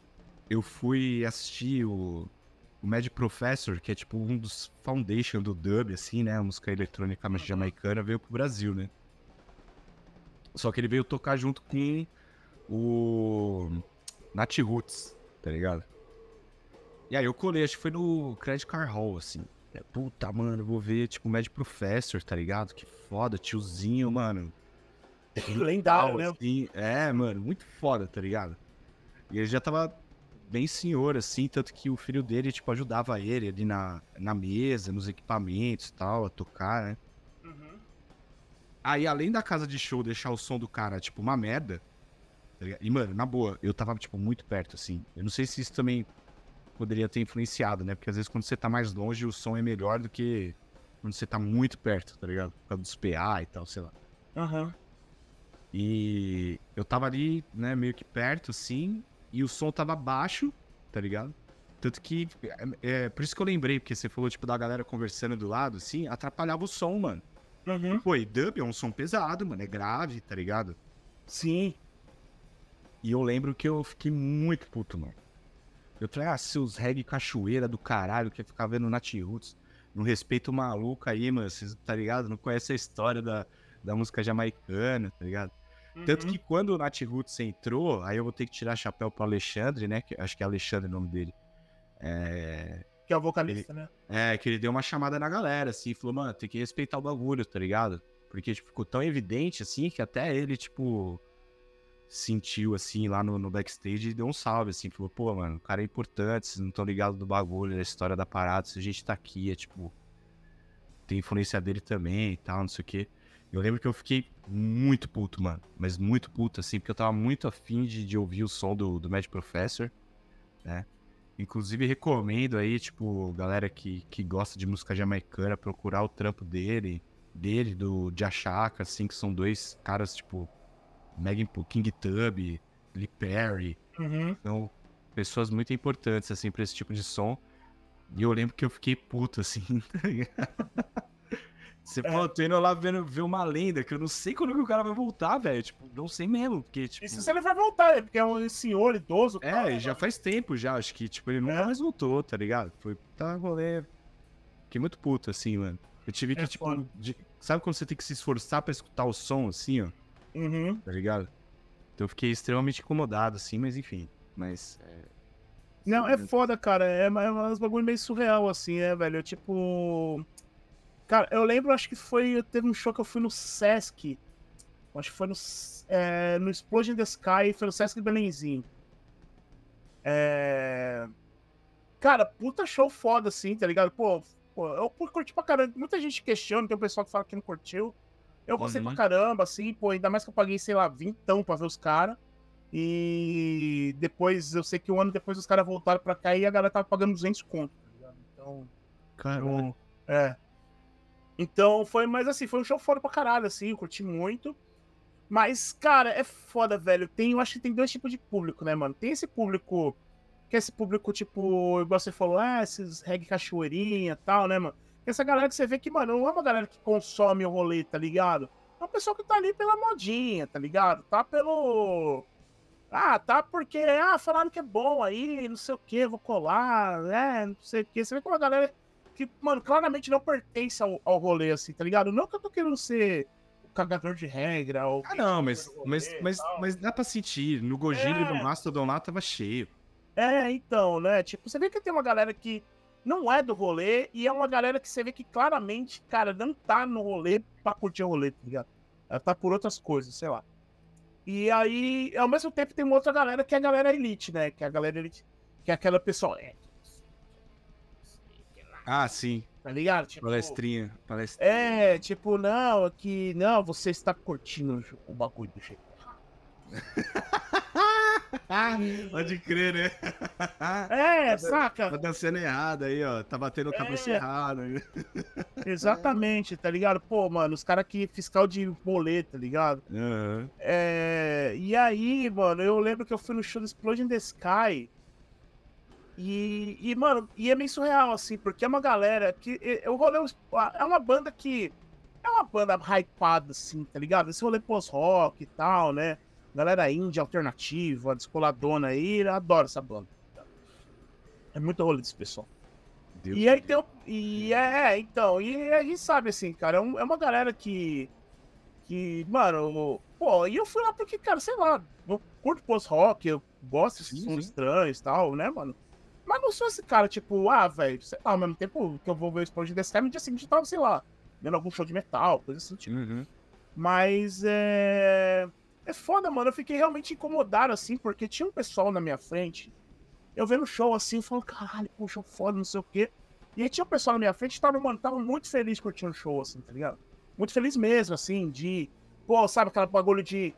eu fui assistir o o Mad Professor, que é tipo um dos foundation do dub, assim, né? A música eletrônica mais jamaicana, veio pro Brasil, né? Só que ele veio tocar junto com o Nat Roots, tá ligado? E aí eu colei, acho que foi no Credit Car Hall, assim. É, puta, mano, vou ver, tipo, o Mad Professor, tá ligado? Que foda, tiozinho, mano. Lendário, né? Assim. É, mano, muito foda, tá ligado? E ele já tava bem senhor, assim, tanto que o filho dele, tipo, ajudava ele ali na, na mesa, nos equipamentos e tal, a tocar, né? Uhum. Aí, além da casa de show deixar o som do cara, tipo, uma merda, tá e, mano, na boa, eu tava, tipo, muito perto, assim. Eu não sei se isso também poderia ter influenciado, né? Porque às vezes quando você tá mais longe, o som é melhor do que quando você tá muito perto, tá ligado? Por causa dos PA e tal, sei lá. Aham. Uhum. E eu tava ali, né, meio que perto, assim, e o som tava baixo, tá ligado? Tanto que. É, é, por isso que eu lembrei, porque você falou, tipo, da galera conversando do lado, assim, atrapalhava o som, mano. Uhum. Pô, e dub é um som pesado, mano, é grave, tá ligado? Sim. E eu lembro que eu fiquei muito puto, mano. Eu falei, ah, seus reggae cachoeira do caralho, que ficar vendo Nat Roots. Não respeito o maluco aí, mano, vocês, tá ligado? Não conhece a história da, da música jamaicana, tá ligado? Uhum. Tanto que quando o Nat Roots entrou, aí eu vou ter que tirar chapéu pro Alexandre, né? Que, acho que é Alexandre o nome dele. É, Que é o vocalista, ele, né? É, que ele deu uma chamada na galera, assim, falou, mano, tem que respeitar o bagulho, tá ligado? Porque, tipo, ficou tão evidente, assim, que até ele, tipo, sentiu, assim, lá no, no backstage e deu um salve, assim, falou, pô, mano, o cara é importante, vocês não estão ligados do bagulho, da história da parada, se a gente tá aqui, é, tipo, tem influência dele também e tal, não sei o quê. Eu lembro que eu fiquei muito puto, mano. Mas muito puto, assim, porque eu tava muito afim de, de ouvir o som do, do Mad Professor, né? Inclusive, recomendo aí, tipo, galera que, que gosta de música jamaicana, procurar o trampo dele, dele, do Jachaka, assim, que são dois caras, tipo, Megan King Tub, Lee Perry. Uhum. São pessoas muito importantes, assim, pra esse tipo de som. E eu lembro que eu fiquei puto, assim, tá ligado? Você é. falou, tô indo lá vendo, ver uma lenda, que eu não sei quando que o cara vai voltar, velho. Tipo, não sei mesmo, porque, tipo... Isso se ele vai voltar, é porque é um senhor idoso. É, cara, já faz tempo já, acho que, tipo, ele nunca é. mais voltou, tá ligado? Foi, tá, rolê... Fiquei muito puto, assim, mano. Eu tive que, é tipo, de... sabe quando você tem que se esforçar pra escutar o som, assim, ó? Uhum. Tá ligado? Então eu fiquei extremamente incomodado, assim, mas enfim. Mas, é... Não, é foda, cara. É, é um bagulho meio surreal, assim, é, velho? Tipo... Cara, eu lembro, acho que foi. Teve um show que eu fui no Sesc. Acho que foi no, é, no Explosion the Sky, foi no Sesc Belenzinho. É... Cara, puta show foda, assim, tá ligado? Pô, pô, eu curti pra caramba. Muita gente questiona, tem um pessoal que fala que não curtiu. Eu gostei uhum. pra caramba, assim, pô, ainda mais que eu paguei, sei lá, vintão pra ver os caras. E depois, eu sei que um ano depois os caras voltaram pra cá e a galera tava pagando 200 conto, tá ligado? Então. Caramba. É. Então foi, mas assim, foi um show foda pra caralho, assim, eu curti muito. Mas, cara, é foda, velho. Tem, eu acho que tem dois tipos de público, né, mano? Tem esse público, que é esse público, tipo, igual você falou, ah, esses reggae cachoeirinha e tal, né, mano? Essa galera que você vê que, mano, não é uma galera que consome o rolê, tá ligado? É uma pessoa que tá ali pela modinha, tá ligado? Tá pelo. Ah, tá porque, ah, falaram que é bom aí, não sei o que, vou colar, né, não sei o que. Você vê que é uma galera que, mano, claramente não pertence ao, ao rolê, assim, tá ligado? Não que eu tô querendo ser o cagador de regra. Ou ah, não, mas, rolê, mas, mas, mas dá pra sentir. No Gojira é... e no Mastodon lá tava cheio. É, então, né? Tipo, você vê que tem uma galera que não é do rolê e é uma galera que você vê que claramente, cara, não tá no rolê pra curtir o rolê, tá ligado? Ela tá por outras coisas, sei lá. E aí, ao mesmo tempo, tem uma outra galera que é a galera elite, né? Que é a galera elite, que é aquela pessoa, é, ah, sim. Tá ligado? Tipo, palestrinha, palestrinha. É, tipo, não, que não, você está curtindo o bagulho do jeito Pode crer, né? É, tá, saca? Tá dançando errado aí, ó. Tá batendo o cabeça é. errado. Exatamente, tá ligado? Pô, mano, os caras aqui, fiscal de boleto, tá ligado? Uhum. É, e aí, mano, eu lembro que eu fui no show do Explosion the Sky. E, e, mano, e é meio surreal, assim, porque é uma galera que. Eu rolê. É uma banda que. É uma banda hypada, assim, tá ligado? Esse rolê pós-rock e tal, né? Galera indie, alternativa, descoladona aí, eu adoro essa banda. É muito rolê desse pessoal. Deus e aí tem. E é, é, então, e a gente sabe, assim, cara, é, é uma galera que. Que, mano, pô, e eu fui lá porque, cara, sei lá, eu curto post-rock, eu gosto de sons estranhos e tal, né, mano? Mas não sou esse cara, tipo, ah, velho, sei lá, ao mesmo tempo que eu vou ver o Explode desse cara, no dia seguinte eu tava, sei lá, vendo algum show de metal, coisa assim, tipo. Uhum. Mas é. É foda, mano. Eu fiquei realmente incomodado, assim, porque tinha um pessoal na minha frente. Eu vendo o show assim, falando, caralho, pô, show foda, não sei o quê. E aí tinha um pessoal na minha frente que tava, mano, tava muito feliz curtindo o show, assim, tá ligado? Muito feliz mesmo, assim, de. Pô, sabe aquele bagulho de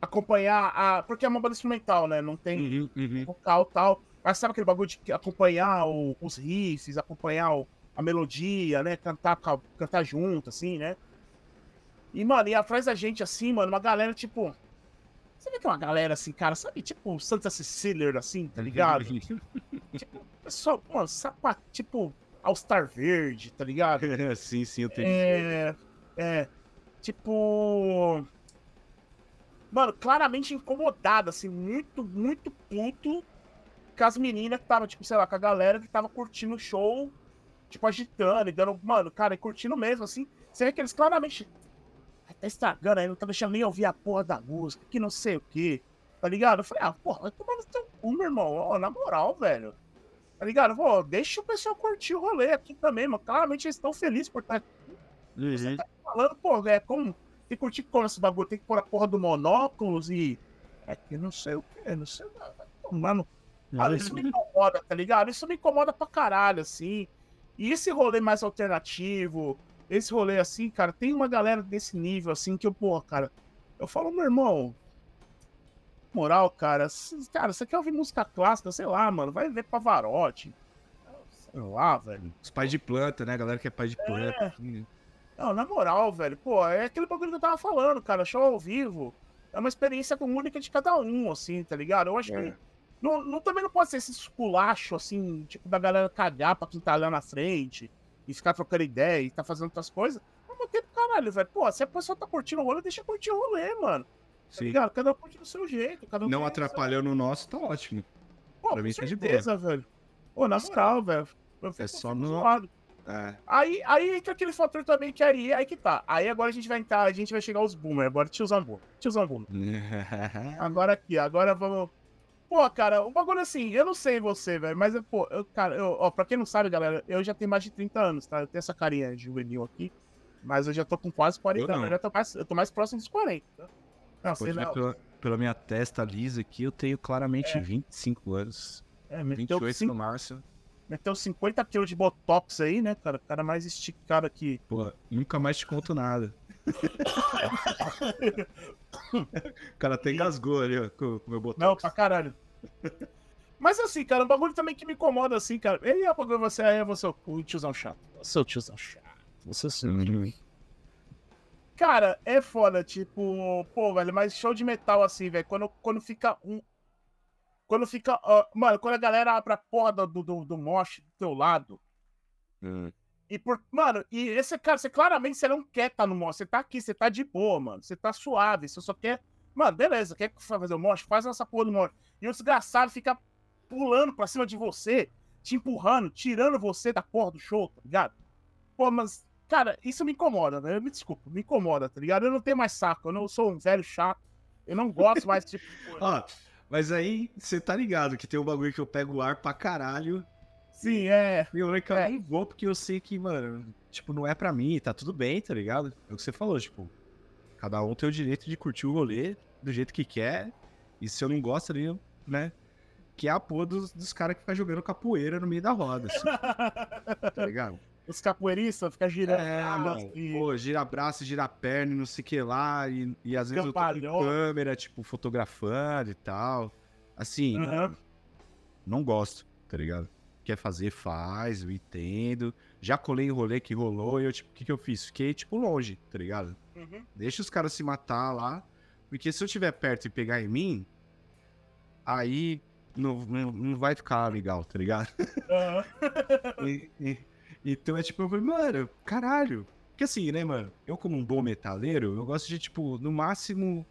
acompanhar a. Porque é uma banda instrumental, né? Não tem uhum, uhum. vocal tal. Mas sabe aquele bagulho de acompanhar o, os riffs, acompanhar o, a melodia, né? Cantar, cantar junto, assim, né? E, mano, e atrás da gente, assim, mano, uma galera, tipo. Você vê que uma galera assim, cara, sabe? Tipo Santa Cecília, assim, tá ligado? tipo, pessoal, mano, sapato, tipo All Star Verde, tá ligado? sim, sim, eu tenho. É. É. Tipo. Mano, claramente incomodado, assim, muito, muito puto com as meninas que tava, tipo, sei lá, com a galera que tava curtindo o show, tipo, agitando e dando, mano, cara, curtindo mesmo, assim. Você vê que eles claramente. Tá estragando aí, não tá deixando nem ouvir a porra da música, que não sei o que. Tá ligado? Eu falei, ah, porra, vai tomar no teu cu, meu irmão. Ó, na moral, velho. Tá ligado? Pô, deixa o pessoal curtir o rolê aqui também, mano. Claramente eles estão felizes por estar. Uhum. Você tá falando, pô, é como. Tem que curtir com esse bagulho, tem que pôr a porra do monóculos e. É que não sei o que, não sei. Mano, ah, isso me incomoda, tá ligado? Isso me incomoda pra caralho, assim. E esse rolê mais alternativo, esse rolê assim, cara, tem uma galera desse nível, assim, que eu, pô, cara, eu falo, meu irmão, moral, cara, cara, você quer ouvir música clássica, sei lá, mano, vai ver Pavarotti. Sei lá, velho. Os pais de planta, né? A galera que é pai de planta. É. Assim, né? Não, na moral, velho, pô, é aquele bagulho que eu tava falando, cara, show ao vivo. É uma experiência única de cada um, assim, tá ligado? Eu acho é. que. Não, não, também não pode ser esse esculacho, assim, tipo, da galera cagar pra quem tá lá na frente e ficar trocando ideia e tá fazendo outras coisas. Mas não tem caralho, velho. Pô, se a pessoa tá curtindo o rolê, deixa curtir o rolê, mano. Tá ligado? Cada um curte do seu jeito. Cada um não atrapalhando o nosso, tá ótimo. Pô, pra mim tá de boa. velho. Pô, na moral, velho. É só no. Zoado. É. Aí, aí entra aquele fator também que aí, aí que tá. Aí agora a gente vai entrar, a gente vai chegar aos boomers. Agora tiozão boomer. Tiozão boomer. agora aqui, agora vamos. Pô, cara, um bagulho assim, eu não sei você, velho, mas, pô, eu, cara, eu, ó, pra quem não sabe, galera, eu já tenho mais de 30 anos, tá? Eu tenho essa carinha juvenil aqui, mas eu já tô com quase 40 anos, eu, já tô mais, eu tô mais próximo dos 40, tá? Não, sei não. Pela, pela, minha testa lisa aqui, eu tenho claramente é. 25 anos. É, 28 cinco, no máximo. Meteu 50 quilos de botox aí, né, cara? O cara mais esticado aqui. Pô, nunca mais te conto nada. O cara até engasgou ali, ó, com o meu botox. Não, pra caralho. Mas assim, cara, um bagulho também que me incomoda, assim, cara. Ei, é você aí, você o tiozão chato. Você é o tiozão chato. Você sim. Cara, é foda, tipo, pô, velho, mas show de metal assim, velho, quando, quando fica um. Quando fica. Uh, mano, quando a galera abre a porra do, do, do mosh do teu lado. Hum. E por. Mano, e esse cara, você claramente você não quer estar tá no mosh. Você tá aqui, você tá de boa, mano. Você tá suave, você só quer. Mano, beleza, quer fazer o mosh? Faz essa porra do mosh. E o desgraçado fica pulando pra cima de você, te empurrando, tirando você da porra do show, tá ligado? Pô, mas Cara, isso me incomoda, né? Me desculpa, me incomoda, tá ligado? Eu não tenho mais saco, eu não sou um velho chato, eu não gosto mais desse tipo de coisa. Ó, mas aí você tá ligado que tem um bagulho que eu pego ar pra caralho. Sim, é. E eu, eu é. nem vou porque eu sei que, mano, tipo, não é pra mim, tá tudo bem, tá ligado? É o que você falou, tipo, cada um tem o direito de curtir o rolê do jeito que quer. E se eu não gosto ali, né? Que é a porra dos, dos caras que ficam jogando capoeira no meio da roda, assim. tá ligado? os capoeiristas ficam girando. É, e... pô, gira braço, gira perna, não sei o que lá. E, e às vezes Campalhão. eu tô com câmera, tipo, fotografando e tal. Assim, uhum. não gosto, tá ligado? Quer fazer, faz, eu entendo. Já colei em rolê que rolou e eu, tipo, o que, que eu fiz? Fiquei, tipo, longe, tá ligado? Uhum. Deixa os caras se matar lá. Porque se eu estiver perto e pegar em mim, aí não, não, não vai ficar legal, tá ligado? Uhum. e, e, então é tipo, eu falei, mano, caralho. Porque assim, né, mano? Eu, como um bom metaleiro, eu gosto de, tipo, no máximo,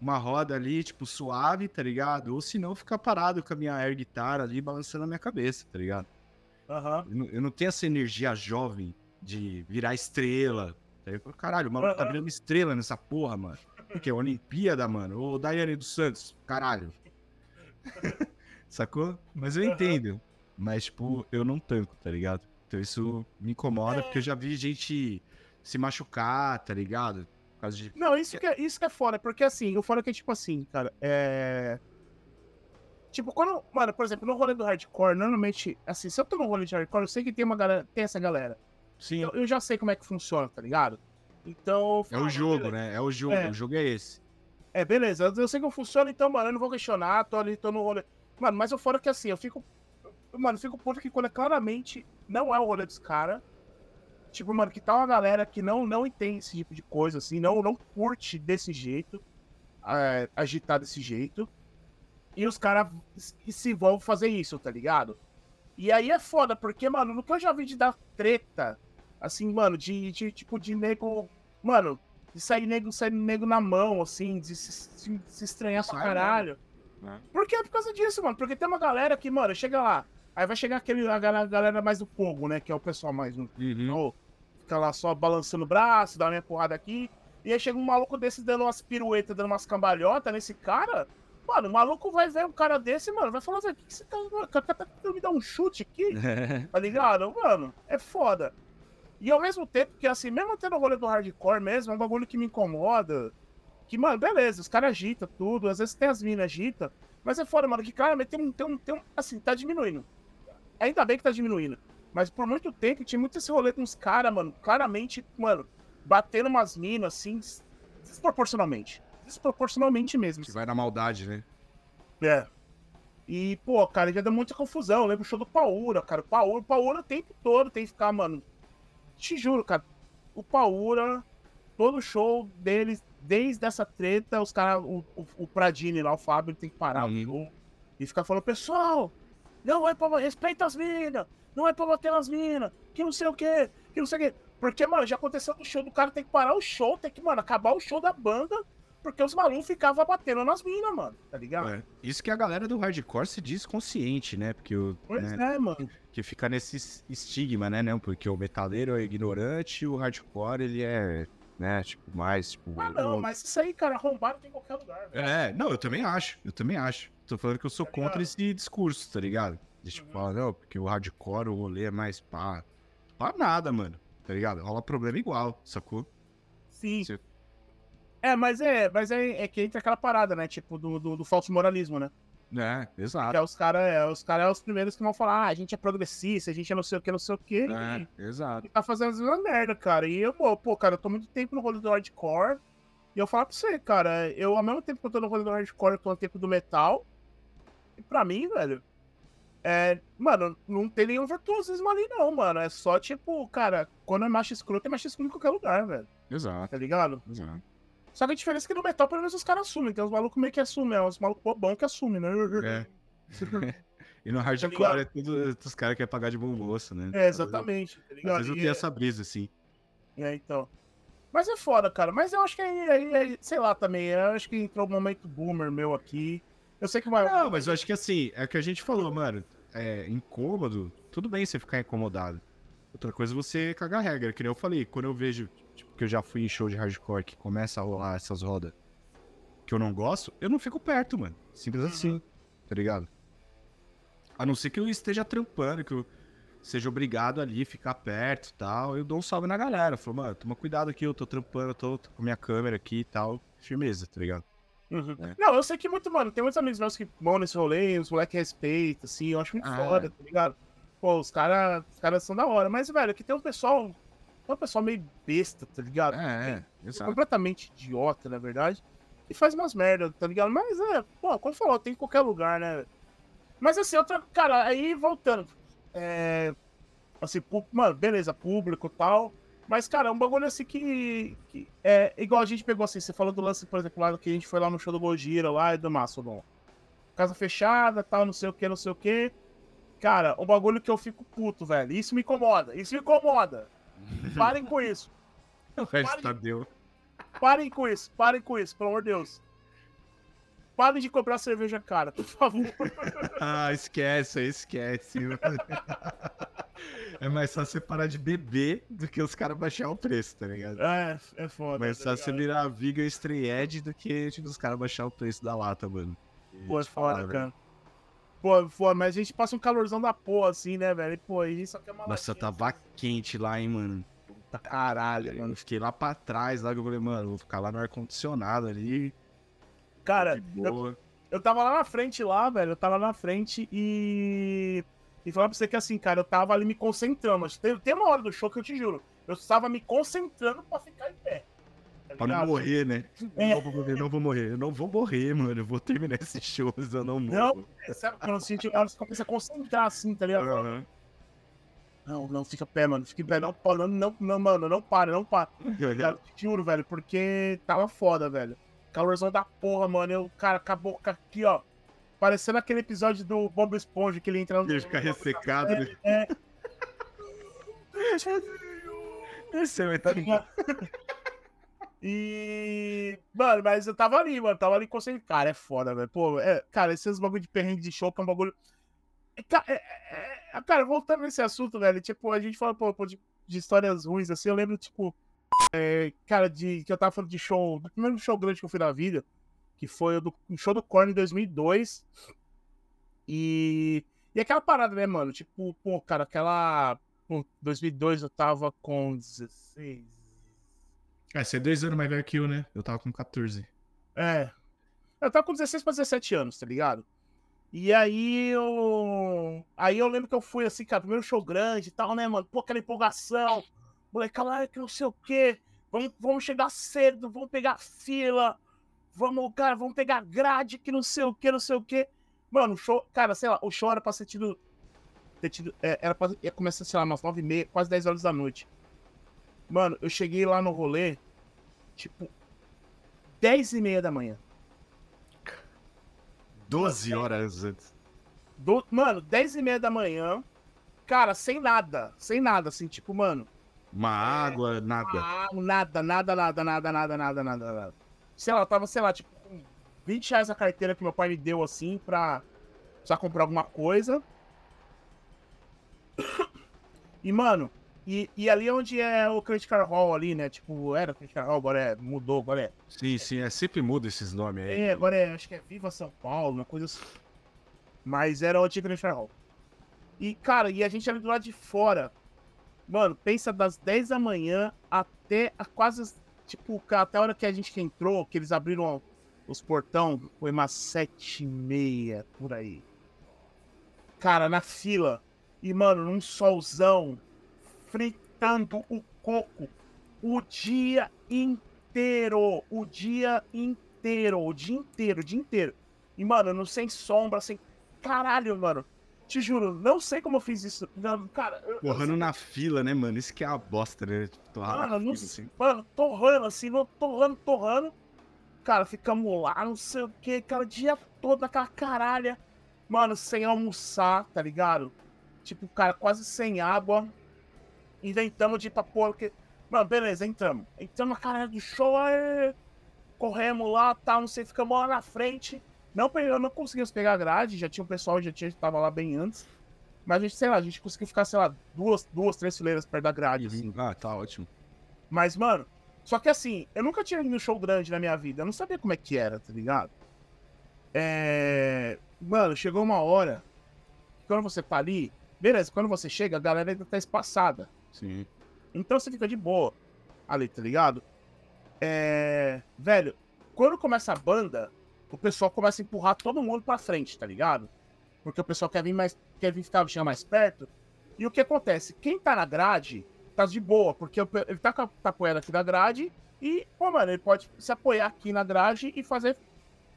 uma roda ali, tipo, suave, tá ligado? Ou se não, ficar parado com a minha air guitarra ali, balançando a minha cabeça, tá ligado? Uhum. Eu, não, eu, não tenho essa energia jovem de virar estrela. Tá eu falo, caralho, o maluco uhum. tá virando estrela nessa porra, mano. Porque é Olimpíada, mano. Ô, Daiane dos Santos, caralho. Sacou? Mas eu entendo. Mas, tipo, eu não tanco, tá ligado? Então isso me incomoda, é. porque eu já vi gente se machucar, tá ligado? Causa de... Não, isso que, é, isso que é foda, porque assim, o foda é que, tipo assim, cara, é. Tipo, quando. Mano, por exemplo, no rolê do hardcore, normalmente, assim, se eu tô no rolê de hardcore, eu sei que tem uma galera. Tem essa galera. Sim. Eu, eu já sei como é que funciona, tá ligado? Então. É o jogo, beleza. né? É o jogo. É. O jogo é esse. É, beleza. Eu sei que funciona, então, mano, eu não vou questionar, tô ali, tô no rolê. Mano, mas o foda é que assim, eu fico Mano, fica o ponto que quando é claramente não é o rolê dos caras. Tipo, mano, que tá uma galera que não, não entende esse tipo de coisa, assim, não, não curte desse jeito, é, agitar desse jeito. E os caras se vão fazer isso, tá ligado? E aí é foda, porque, mano, no que eu já vi de dar treta, assim, mano, de, de tipo, de nego. Mano, de sair nego, sair nego na mão, assim, de se, se, se estranhar pra caralho. Né? Por que é por causa disso, mano? Porque tem uma galera que, mano, chega lá. Aí vai chegar aquele, a galera mais do fogo, né? Que é o pessoal mais. Uhum. No, fica lá só balançando o braço, dá uma porrada aqui. E aí chega um maluco desse dando umas piruetas, dando umas cambalhotas nesse cara. Mano, o maluco vai ver um cara desse, mano, vai falar, velho, o que, que você tá. O cara tá tentando me dar um chute aqui, tá ligado? Mano, é foda. E ao mesmo tempo que, assim, mesmo tendo o rolê do hardcore mesmo, é um bagulho que me incomoda. Que, mano, beleza, os caras agitam tudo, às vezes tem as minas agitam, mas é foda, mano, que claramente tem um, tem um, tem um. Assim, tá diminuindo. Ainda bem que tá diminuindo. Mas por muito tempo tinha muito esse rolê com os caras, mano, claramente, mano, batendo umas minas, assim, desproporcionalmente. Desproporcionalmente mesmo. Que vai na maldade, né? É. E, pô, cara, já deu muita confusão. Eu lembro o show do Paura, cara. O Paura, o Paura o tempo todo tem que ficar, mano. Te juro, cara. O Paura, todo show deles, desde essa treta, os caras, o, o, o, Pradini lá, o Fábio, tem que parar uhum. o e ficar falando, pessoal, não é pra. Respeita as minas, não é pra bater nas minas, que não sei o que, que não sei o que. Porque, mano, já aconteceu no show do cara tem que parar o show, tem que, mano, acabar o show da banda porque os malucos ficavam batendo nas minas, mano, tá ligado? É. Isso que a galera do hardcore se diz consciente, né? Porque o. Pois né? é, mano. Que fica nesse estigma, né? Não? Porque o metaleiro é ignorante e o hardcore, ele é. Né, tipo, mais, tipo... Ah, não, mas isso aí, cara, arrombado tem em qualquer lugar, velho. É, não, eu também acho, eu também acho. Tô falando que eu sou tá contra esse discurso, tá ligado? Tipo, uhum. não, porque o hardcore, o rolê é mais pá. Pá nada, mano, tá ligado? Rola problema igual, sacou? Sim. Você é, mas é, mas é, é que entra aquela parada, né? Tipo, do, do, do falso moralismo, né? É, exato. Que é os caras é, os cara é os primeiros que vão falar, ah, a gente é progressista, a gente é não sei o que, não sei o que. É, e, exato. E tá fazendo uma merda, cara. E eu, pô, cara, eu tô muito tempo no rolê do hardcore. E eu falo pra você, cara, eu ao mesmo tempo que eu tô no rolê do hardcore, eu tô no tempo do metal. E pra mim, velho, é, mano, não tem nenhum virtuosismo ali, não, mano. É só, tipo, cara, quando é macho escroto, é macho escroto em qualquer lugar, velho. Exato. Tá ligado? Exato. Só que a diferença é que no metal, pelo menos, os caras assumem. Tem uns malucos meio que assumem, é uns malucos bobão que assumem, né? É. e no hardcore tá é tudo os caras querem pagar de bom moço, né? É, exatamente. Tá ligado? Às vezes não tem é... essa brisa, assim. É, então. Mas é foda, cara. Mas eu acho que aí, aí, sei lá também, eu acho que entrou um momento boomer meu aqui. Eu sei que vai. Não, mas eu acho que assim, é o que a gente falou, mano. É incômodo. Tudo bem você ficar incomodado. Outra coisa é você cagar regra, que nem eu falei, quando eu vejo que eu já fui em show de hardcore que começa a rolar essas rodas que eu não gosto, eu não fico perto, mano. Simples uhum. assim, tá ligado? A não ser que eu esteja trampando, que eu seja obrigado ali, ficar perto e tal. Eu dou um salve na galera. Eu falo, mano, toma cuidado aqui, eu tô trampando, eu tô, tô com minha câmera aqui e tal. Firmeza, tá ligado? Uhum. É. Não, eu sei que muito, mano, tem muitos amigos meus que vão nesse rolê, os moleques respeitam, assim, eu acho muito ah, foda, tá ligado? Pô, os caras os cara são da hora. Mas, velho, aqui tem um pessoal é um pessoal meio besta, tá ligado? É, é, exato. Completamente idiota, na verdade. E faz umas merda, tá ligado? Mas é, pô, como falou, tem em qualquer lugar, né? Mas assim, outra. Cara, aí voltando. É. Assim, mano, beleza, público e tal. Mas, cara, é um bagulho assim que, que. É igual a gente pegou assim, você falou do lance, por exemplo, lá que a gente foi lá no show do Gojira lá e do Mastodon. Casa fechada, tal, não sei o que, não sei o que. Cara, um bagulho que eu fico puto, velho. Isso me incomoda. Isso me incomoda. Parem com isso. Parem, Tadeu. parem com isso, parem com isso, pelo amor de Deus. Parem de comprar cerveja cara, por favor. ah, esquece, esquece. é mais fácil você parar de beber do que os caras baixar o preço, tá ligado? É, é foda. Mais tá fácil você virar Viga Stray Edge do que tipo, os caras baixar o preço da lata, mano. Pô, é foda, cara. Pô, pô, mas a gente passa um calorzão da porra, assim, né, velho? E, pô, isso aqui é uma Nossa, tava assim. quente lá, hein, mano. Puta caralho, mano. Eu fiquei lá pra trás, lá que eu falei, mano, vou ficar lá no ar-condicionado ali. Cara, eu, eu tava lá na frente lá, velho. Eu tava lá na frente e. E falar pra você que assim, cara, eu tava ali me concentrando. Mas tem, tem uma hora do show que eu te juro. Eu estava me concentrando pra ficar em pé. Tá pra não morrer, né? É. Não vou morrer, não vou morrer. Eu não vou morrer, mano. Eu vou terminar esse show, mas eu não morro. Não, é, sabe quando você, você começa a concentrar assim, tá ligado? Uhum. Não, não, fica pé, mano. Fica em pé, não, não, não, não, mano, não para, não para. Cara, juro, velho, porque tava foda, velho. Calorzão da porra, mano. Eu, cara, acabou aqui, ó. Parecendo aquele episódio do Bob Esponja que ele entra no. Ele fica ressecado, né? É. é. Esse é o E. Mano, mas eu tava ali, mano. Tava ali concentrado. Cara, é foda, velho. Pô, é, cara, esses bagulho de perrengue de show é um bagulho. É, é, é, cara, voltando nesse assunto, velho. Tipo, a gente fala, pô, de, de, histórias ruins, assim. Eu lembro, tipo. É, cara, de que eu tava falando de show. Do primeiro show grande que eu fui na vida. Que foi o, do, o show do Korn em 2002. E, e aquela parada, né, mano? Tipo, pô, cara, aquela. Pô, 2002 eu tava com 16. É, você é dois anos mais velho que eu, né? Eu tava com 14. É. Eu tava com 16 pra 17 anos, tá ligado? E aí eu. Aí eu lembro que eu fui assim, cara, primeiro show grande e tal, né, mano? Pô, aquela empolgação. Moleque, lá que não sei o quê. Vamos, vamos chegar cedo, vamos pegar fila. Vamos, cara, vamos pegar grade, que não sei o que, não sei o que. Mano, o show, cara, sei lá, o show era pra ser tido. Ter tido é, era pra ia começar, sei lá, umas 9 e meia, quase 10 horas da noite. Mano, eu cheguei lá no rolê, tipo, 10 e meia da manhã. 12 horas antes. Do, mano, 10 e meia da manhã, cara, sem nada, sem nada, assim, tipo, mano. Uma água, nada. Uma, nada, nada, nada, nada, nada, nada, nada, nada. Sei lá, tava, sei lá, tipo, com 20 reais a carteira que meu pai me deu, assim, pra precisar comprar alguma coisa. E, mano, e, e ali onde é o Credit Card Hall ali, né? Tipo, era o Credit Card Hall, agora é, mudou, agora é. Sim, sim, é sempre muda esses nomes aí. É, agora é, acho que é Viva São Paulo, uma coisa assim. Mas era o antigo Credit Card Hall. E, cara, e a gente ali do lado de fora. Mano, pensa das 10 da manhã até quase. Tipo, até a hora que a gente entrou, que eles abriram os portão, foi umas 7 e meia por aí. Cara, na fila. E, mano, num solzão fritando o coco o dia inteiro. O dia inteiro. O dia inteiro, o dia inteiro. E, mano, não sem sombra, sem. Caralho, mano. Te juro, não sei como eu fiz isso. Não, cara. Eu, torrando eu... na fila, né, mano? Isso que é a bosta, né? Torrar mano, não... fila, assim. mano, torrando assim, torrando, torrando. Cara, ficamos lá, não sei o que, cara, o dia todo naquela caralha. Mano, sem almoçar, tá ligado? Tipo, cara, quase sem água inventamos de ir pra porque. Mano, beleza, entramos. Entramos na cara do show, aí, corremos lá, tal, não sei, ficamos lá na frente. Não, eu não conseguimos pegar a grade, já tinha um pessoal, já tinha, tava lá bem antes. Mas a gente, sei lá, a gente conseguiu ficar, sei lá, duas, duas três fileiras perto da grade, assim. Ah, tá ótimo. Mas, mano, só que assim, eu nunca tinha ido no show grande na minha vida, eu não sabia como é que era, tá ligado? É. Mano, chegou uma hora que quando você tá ali, beleza, quando você chega, a galera ainda tá espaçada. Sim. Então você fica de boa ali, tá ligado? É. Velho, quando começa a banda, o pessoal começa a empurrar todo mundo pra frente, tá ligado? Porque o pessoal quer vir mais. quer vir ficar chegar mais perto. E o que acontece? Quem tá na grade tá de boa, porque ele tá, tá apoiando aqui na grade e, pô, mano, ele pode se apoiar aqui na grade e fazer,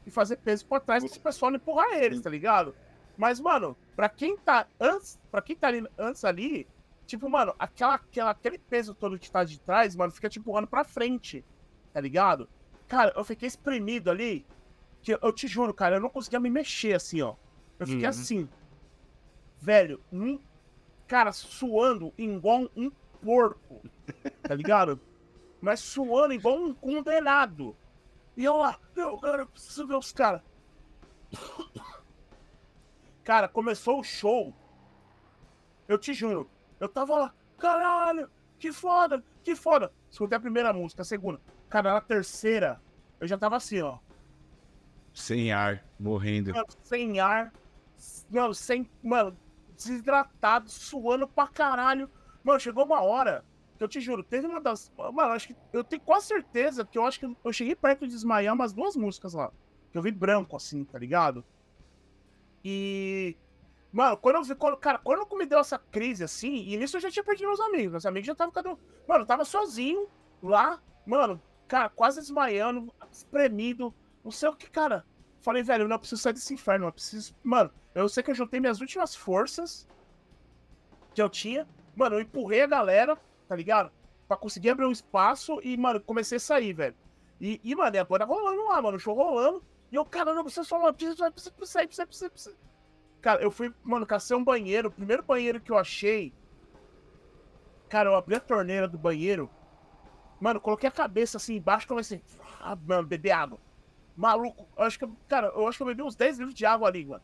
e fazer peso por trás pra esse pessoal não empurrar eles, tá ligado? Mas, mano, pra quem tá antes, pra quem tá ali, antes ali, Tipo, mano, aquela, aquela, aquele peso todo que tá de trás, mano, fica te empurrando pra frente. Tá ligado? Cara, eu fiquei espremido ali. Que eu te juro, cara, eu não conseguia me mexer assim, ó. Eu fiquei uhum. assim. Velho, um, cara, suando igual um porco. Tá ligado? Mas suando igual um condenado. E eu lá, meu, cara, eu preciso ver os caras. Cara, começou o show. Eu te juro, eu tava lá, caralho, que foda, que foda. Escutei a primeira música, a segunda. Cara, na terceira, eu já tava assim, ó. Sem ar, morrendo. Mano, sem ar. Mano, sem. Mano, desidratado, suando pra caralho. Mano, chegou uma hora eu te juro, teve uma das. Mano, acho que. Eu tenho quase certeza que eu acho que eu cheguei perto de desmaiar umas duas músicas lá. Que eu vi branco, assim, tá ligado? E. Mano, quando eu vi, quando, cara, quando me deu essa crise assim, e nisso eu já tinha perdido meus amigos. Meus amigos já estavam ficando. Mano, eu tava sozinho lá, mano, cara, quase desmaiando, espremido, não sei o que, cara. Falei, velho, não, preciso sair desse inferno, eu preciso. Mano, eu sei que eu juntei minhas últimas forças que eu tinha. Mano, eu empurrei a galera, tá ligado? Pra conseguir abrir um espaço e, mano, comecei a sair, velho. E, e mano, e agora rolando lá, mano, o show rolando. E eu, cara, não, preciso só, preciso, preciso, preciso sair, preciso, preciso. Cara, eu fui, mano, cacei um banheiro. O primeiro banheiro que eu achei. Cara, eu abri a torneira do banheiro. Mano, coloquei a cabeça assim embaixo e comecei. Ah, mano, beber água. Maluco, eu acho que, cara, eu acho que eu bebi uns 10 litros de água ali, mano.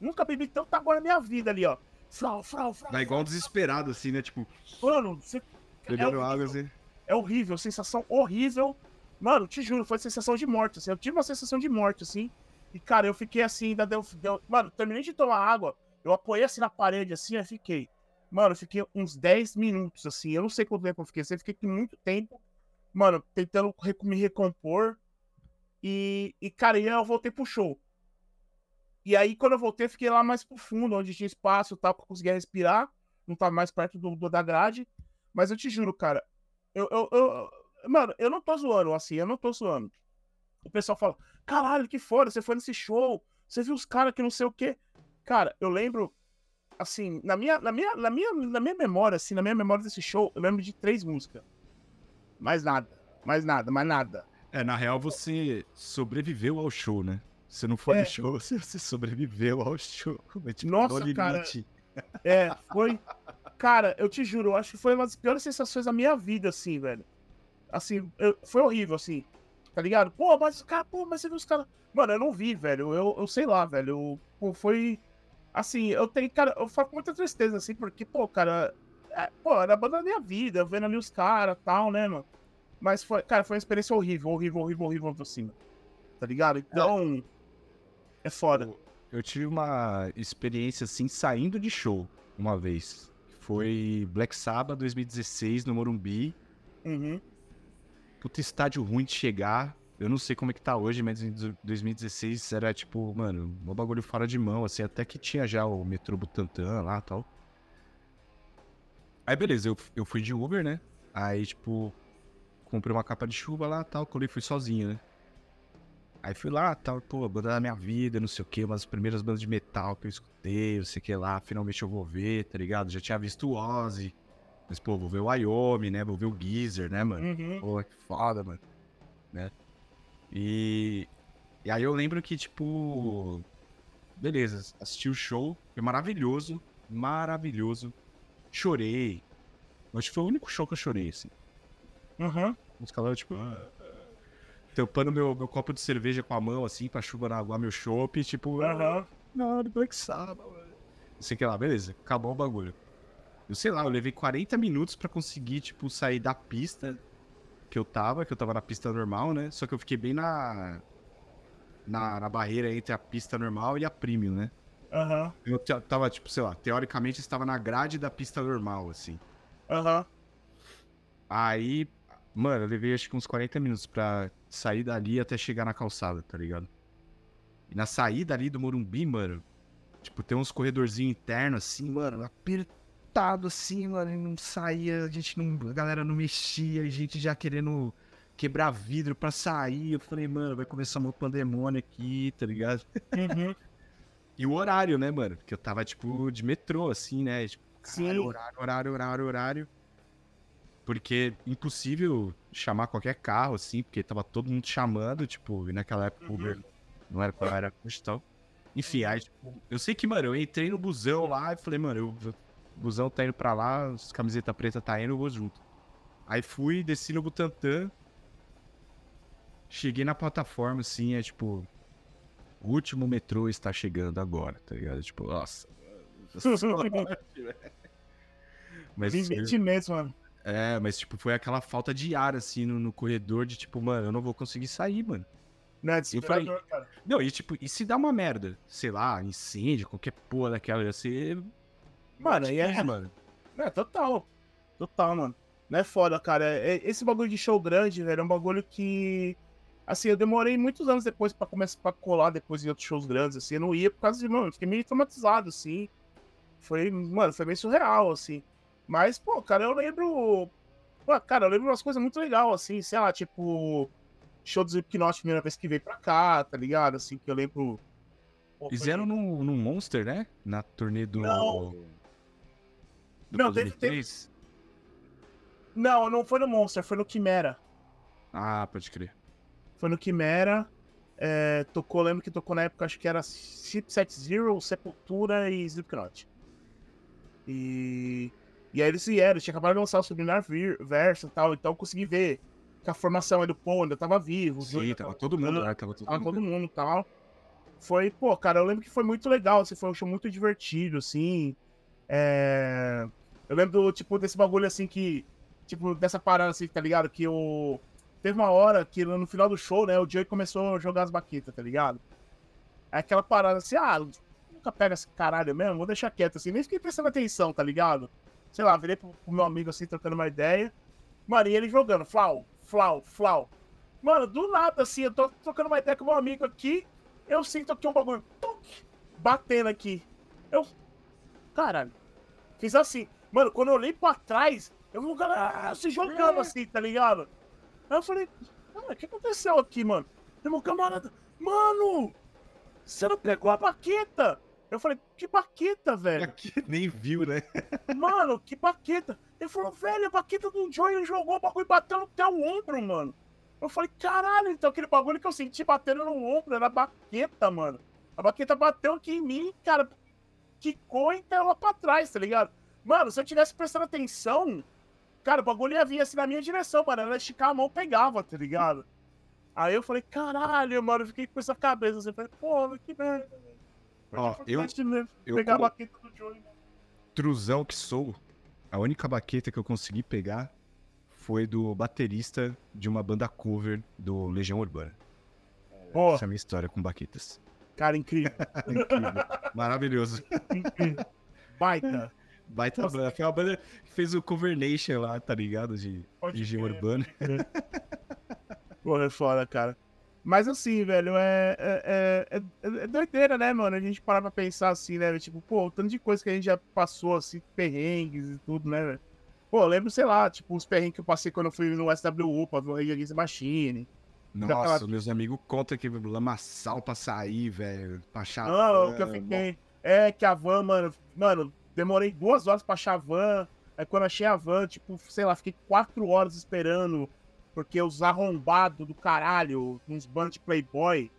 Nunca bebi tanto água na minha vida ali, ó. Frau, frau, frau. Dá igual um desesperado, assim, né? Tipo. Mano, você. Bebendo é água, assim. É horrível, sensação horrível. Mano, te juro, foi sensação de morte, assim. Eu tive uma sensação de morte, assim. E, cara, eu fiquei assim, ainda deu, deu. Mano, terminei de tomar água. Eu apoiei assim na parede, assim, aí fiquei. Mano, eu fiquei uns 10 minutos, assim. Eu não sei quanto tempo eu fiquei. Assim, eu fiquei muito tempo, mano, tentando me recompor. E, e, cara, eu voltei pro show. E aí, quando eu voltei, eu fiquei lá mais pro fundo, onde tinha espaço e tal, pra conseguir respirar. Não tava mais perto do, do, da grade. Mas eu te juro, cara, eu, eu, eu, Mano, eu não tô zoando, assim, eu não tô zoando. O pessoal fala, caralho, que foda, você foi nesse show, você viu os caras que não sei o quê. Cara, eu lembro, assim, na minha, na minha, na minha, na minha memória, assim, na minha memória desse show, eu lembro de três músicas. Mais nada, mais nada, mais nada. É, na real, você sobreviveu ao show, né? Você não foi é. no show, você, sobreviveu ao show. Tipo, Nossa, cara. É, foi. Cara, eu te juro, eu acho que foi uma das piores sensações da minha vida, assim, velho. Assim, eu, foi horrível, assim. Tá ligado? Pô, mas, cara, pô, mas você viu os caras. Mano, eu não vi, velho. Eu, eu sei lá, velho. Eu, pô, foi. Assim, eu tenho, cara, eu falo com muita tristeza, assim, porque, pô, cara. É, pô, era a banda da minha vida, vendo ali os caras e tal, né, mano? Mas foi, cara, foi uma experiência horrível, horrível, horrível, horrível assim. Tá ligado? Então. É foda. Eu tive uma experiência assim saindo de show uma vez. Foi Black Sabbath 2016 no Morumbi. Uhum puta estádio ruim de chegar. Eu não sei como é que tá hoje, mas em 2016 era tipo, mano, um bagulho fora de mão, assim, até que tinha já o metrô Butantã lá e tal. Aí beleza, eu, eu fui de Uber, né? Aí, tipo, comprei uma capa de chuva lá tal, colei fui sozinho, né? Aí fui lá, tal, pô, banda da minha vida, não sei o que, umas primeiras bandas de metal que eu escutei, não sei o que lá, finalmente eu vou ver, tá ligado? Já tinha visto o Ozzy, mas, pô, vou ver o Wyoming, né? Vou ver o Geezer, né, mano? Uhum. Pô, que foda, mano. Né? E... E aí eu lembro que, tipo... Beleza, assisti o show. Foi maravilhoso. Maravilhoso. Chorei. Acho que foi o único show que eu chorei, assim. Uhum. Os caras, tipo... Tampando meu, meu copo de cerveja com a mão, assim, pra chuva na água, meu chopp, tipo... Aham. Uhum. Não, Black Sabbath, mano. Sei que lá, beleza. Acabou o bagulho. Eu sei lá, eu levei 40 minutos para conseguir, tipo, sair da pista que eu tava, que eu tava na pista normal, né? Só que eu fiquei bem na. Na, na barreira entre a pista normal e a premium, né? Aham. Uhum. Eu tava, tipo, sei lá, teoricamente estava na grade da pista normal, assim. Aham. Uhum. Aí, mano, eu levei acho que uns 40 minutos pra sair dali até chegar na calçada, tá ligado? E na saída ali do Morumbi, mano, tipo, tem uns corredorzinhos internos assim, mano, apertado assim, mano, e não saía, a gente não. A galera não mexia, a gente já querendo quebrar vidro pra sair. Eu falei, mano, vai começar um pandemônio aqui, tá ligado? Uhum. e o horário, né, mano? Porque eu tava, tipo, de metrô, assim, né? Tipo, Sim. Horário, horário, horário, horário. Porque impossível chamar qualquer carro, assim, porque tava todo mundo chamando, tipo, e naquela época o uhum. Uber não era qual era tal. Enfim, aí, tipo, eu sei que, mano, eu entrei no busão lá e falei, mano, eu, busão tá indo pra lá, camiseta preta tá indo, eu vou junto. Aí fui, desci no Butantã. Cheguei na plataforma, assim, é tipo. O último metrô está chegando agora, tá ligado? Tipo, nossa. mas, 20 meses, mano. É, mas tipo, foi aquela falta de ar, assim, no, no, corredor, de tipo, mano, eu não vou conseguir sair, mano. Não, é falei, cara. Não, e tipo, e se dá uma merda? Sei lá, incêndio, qualquer porra daquela, ia ser Mano, aí é, mano. É, total. Total, mano. Não é foda, cara. É, é, esse bagulho de show grande, velho, é um bagulho que. Assim, eu demorei muitos anos depois pra começar a colar depois em outros shows grandes, assim. Eu não ia por causa de, mano, fiquei meio traumatizado, assim. Foi, mano, foi meio surreal, assim. Mas, pô, cara, eu lembro. Pô, cara, eu lembro umas coisas muito legais, assim, sei lá, tipo. Show do Slipknot, primeira vez que veio pra cá, tá ligado? Assim, que eu lembro. Pô, Fizeram foi... no, no Monster, né? Na turnê do. Não. Não, teve, teve... Não, não foi no Monster, foi no Quimera. Ah, pode crer. Foi no Quimera. É, tocou, lembro que tocou na época, acho que era Chipset Zero, Sepultura e Slipknot. E. E aí eles vieram, tinha acabado de lançar o Sublinar Versa e tal, então eu consegui ver que a formação do Paul ainda tava vivo. Sim, tava todo mundo, né? Tava todo, tava todo mundo e tal. Foi, pô, cara, eu lembro que foi muito legal, assim, foi um show muito divertido, assim. É... Eu lembro, tipo, desse bagulho assim que. Tipo, dessa parada assim, tá ligado? Que o. teve uma hora que no final do show, né, o Joey começou a jogar as baquetas, tá ligado? É aquela parada assim, ah, nunca pega esse caralho mesmo, vou deixar quieto assim, nem fiquei prestando atenção, tá ligado? Sei lá, virei pro, pro meu amigo assim, trocando uma ideia. Mano, e ele jogando, flau, flau, flau. Mano, do nada, assim, eu tô trocando uma ideia com meu amigo aqui, eu sinto aqui um bagulho, tuc, batendo aqui. Eu, caralho, fiz assim. Mano, quando eu olhei pra trás, eu vi um cara ah, se jogando assim, tá ligado? Aí eu falei, o que aconteceu aqui, mano? E meu camarada, mano, você não pegou a baqueta? Eu falei, que baqueta, velho? Nem viu, né? Mano, que baqueta. Ele falou, velho, a baqueta do Joey ele jogou o bagulho batendo até o ombro, mano. Eu falei, caralho, então aquele bagulho que eu senti batendo no ombro era baqueta, mano. A baqueta bateu aqui em mim, cara, quicou e caiu lá pra trás, tá ligado? Mano, se eu tivesse prestando atenção, cara, o bagulho ia vir assim na minha direção, mano. Ela esticar a mão, pegava, tá ligado? Aí eu falei, caralho, mano, eu fiquei com essa cabeça assim, falei, pô, que merda. Ó, eu, eu pegar a baqueta do mano. Truzão que sou, a única baqueta que eu consegui pegar foi do baterista de uma banda cover do Legião Urbana. Essa é a minha história com baquetas. cara, incrível. Incrível. Maravilhoso. incrível. Baita. Baita Nossa. banda. Foi uma banda que fez o Cover Nation lá, tá ligado? De Legião. Urbana. Porra, é foda, cara. Mas assim, velho, é, é, é, é- é doideira, né, mano? A gente parar pra pensar assim, né? Tipo, pô, o tanto de coisa que a gente já passou, assim, perrengues e tudo, né, velho? Pô, lembro, sei lá, tipo, os perrengues que eu passei quando eu fui no SWU pra ver Against Machine. Nossa, meus amigos contam que lamaçal pra sair, velho. Pra achar. Não, o que eu fiquei. É que a van, mano, mano, demorei duas horas pra achar a van. Aí quando achei a van, tipo, sei lá, fiquei quatro horas esperando. Porque os arrombados do caralho, uns bandos de Playboy,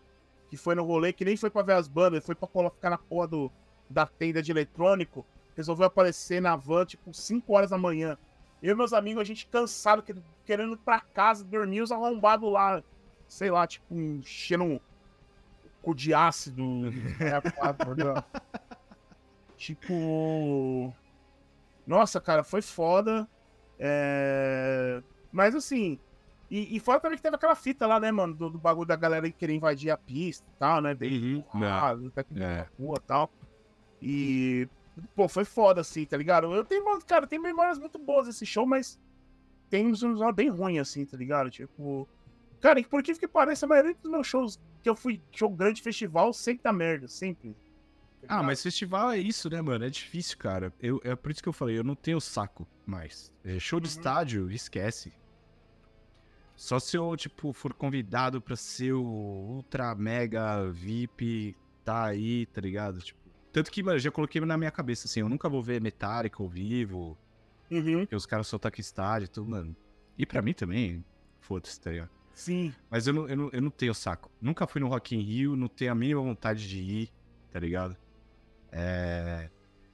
que foi no rolê, que nem foi pra ver as bandas, foi pra colocar na porra do, da tenda de eletrônico, resolveu aparecer na van, tipo, 5 horas da manhã. Eu e meus amigos, a gente cansado, que- querendo ir pra casa, dormir, os arrombados lá, sei lá, tipo, enchendo um cu de ácido. É, tipo. Nossa, cara, foi foda. É... Mas assim. E, e fora também que teve aquela fita lá, né, mano? Do, do bagulho da galera querer invadir a pista e tal, né? Bem Uhum. que É. rua e tal. E. Pô, foi foda, assim, tá ligado? Eu tenho, cara, tem memórias muito boas desse show, mas tem uns uns bem ruins, assim, tá ligado? Tipo. Cara, e por que que pareça, a maioria dos meus shows que eu fui show grande festival sempre dá merda, sempre. Tá Ah, mas festival é isso, né, mano? É difícil, cara. Eu, é por isso que eu falei, eu não tenho saco mais. É, show de Uhum. estádio, esquece. Só se eu, tipo, for convidado pra ser o ultra mega VIP, tá aí, tá ligado? Tipo, tanto que, mano, eu já coloquei na minha cabeça, assim, eu nunca vou ver Metallica ao vivo, Uhum, porque os caras só tocam estádio e tudo, mano. E pra mim também, foda-se, tá ligado? sim. Mas eu não, eu, não, eu não tenho saco. Nunca fui no Rock in Rio, não tenho a mínima vontade de ir, tá ligado? É...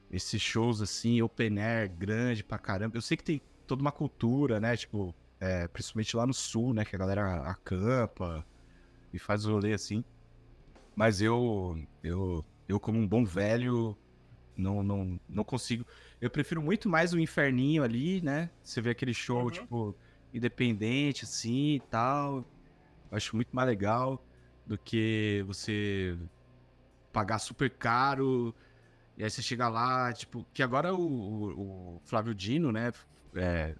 Esses shows, assim, open air, grande pra caramba. Eu sei que tem toda uma cultura, né? Tipo, é, principalmente lá no sul, né? Que a galera acampa e faz o rolê assim. Mas eu, eu, eu como um bom velho, não, não, não consigo. Eu prefiro muito mais o inferninho ali, né? Você vê aquele show, Uhum. tipo, independente, assim e tal. Eu acho muito mais legal do que você pagar super caro. E aí você chega lá, tipo, que agora o, o- o Flávio Dino, né, é,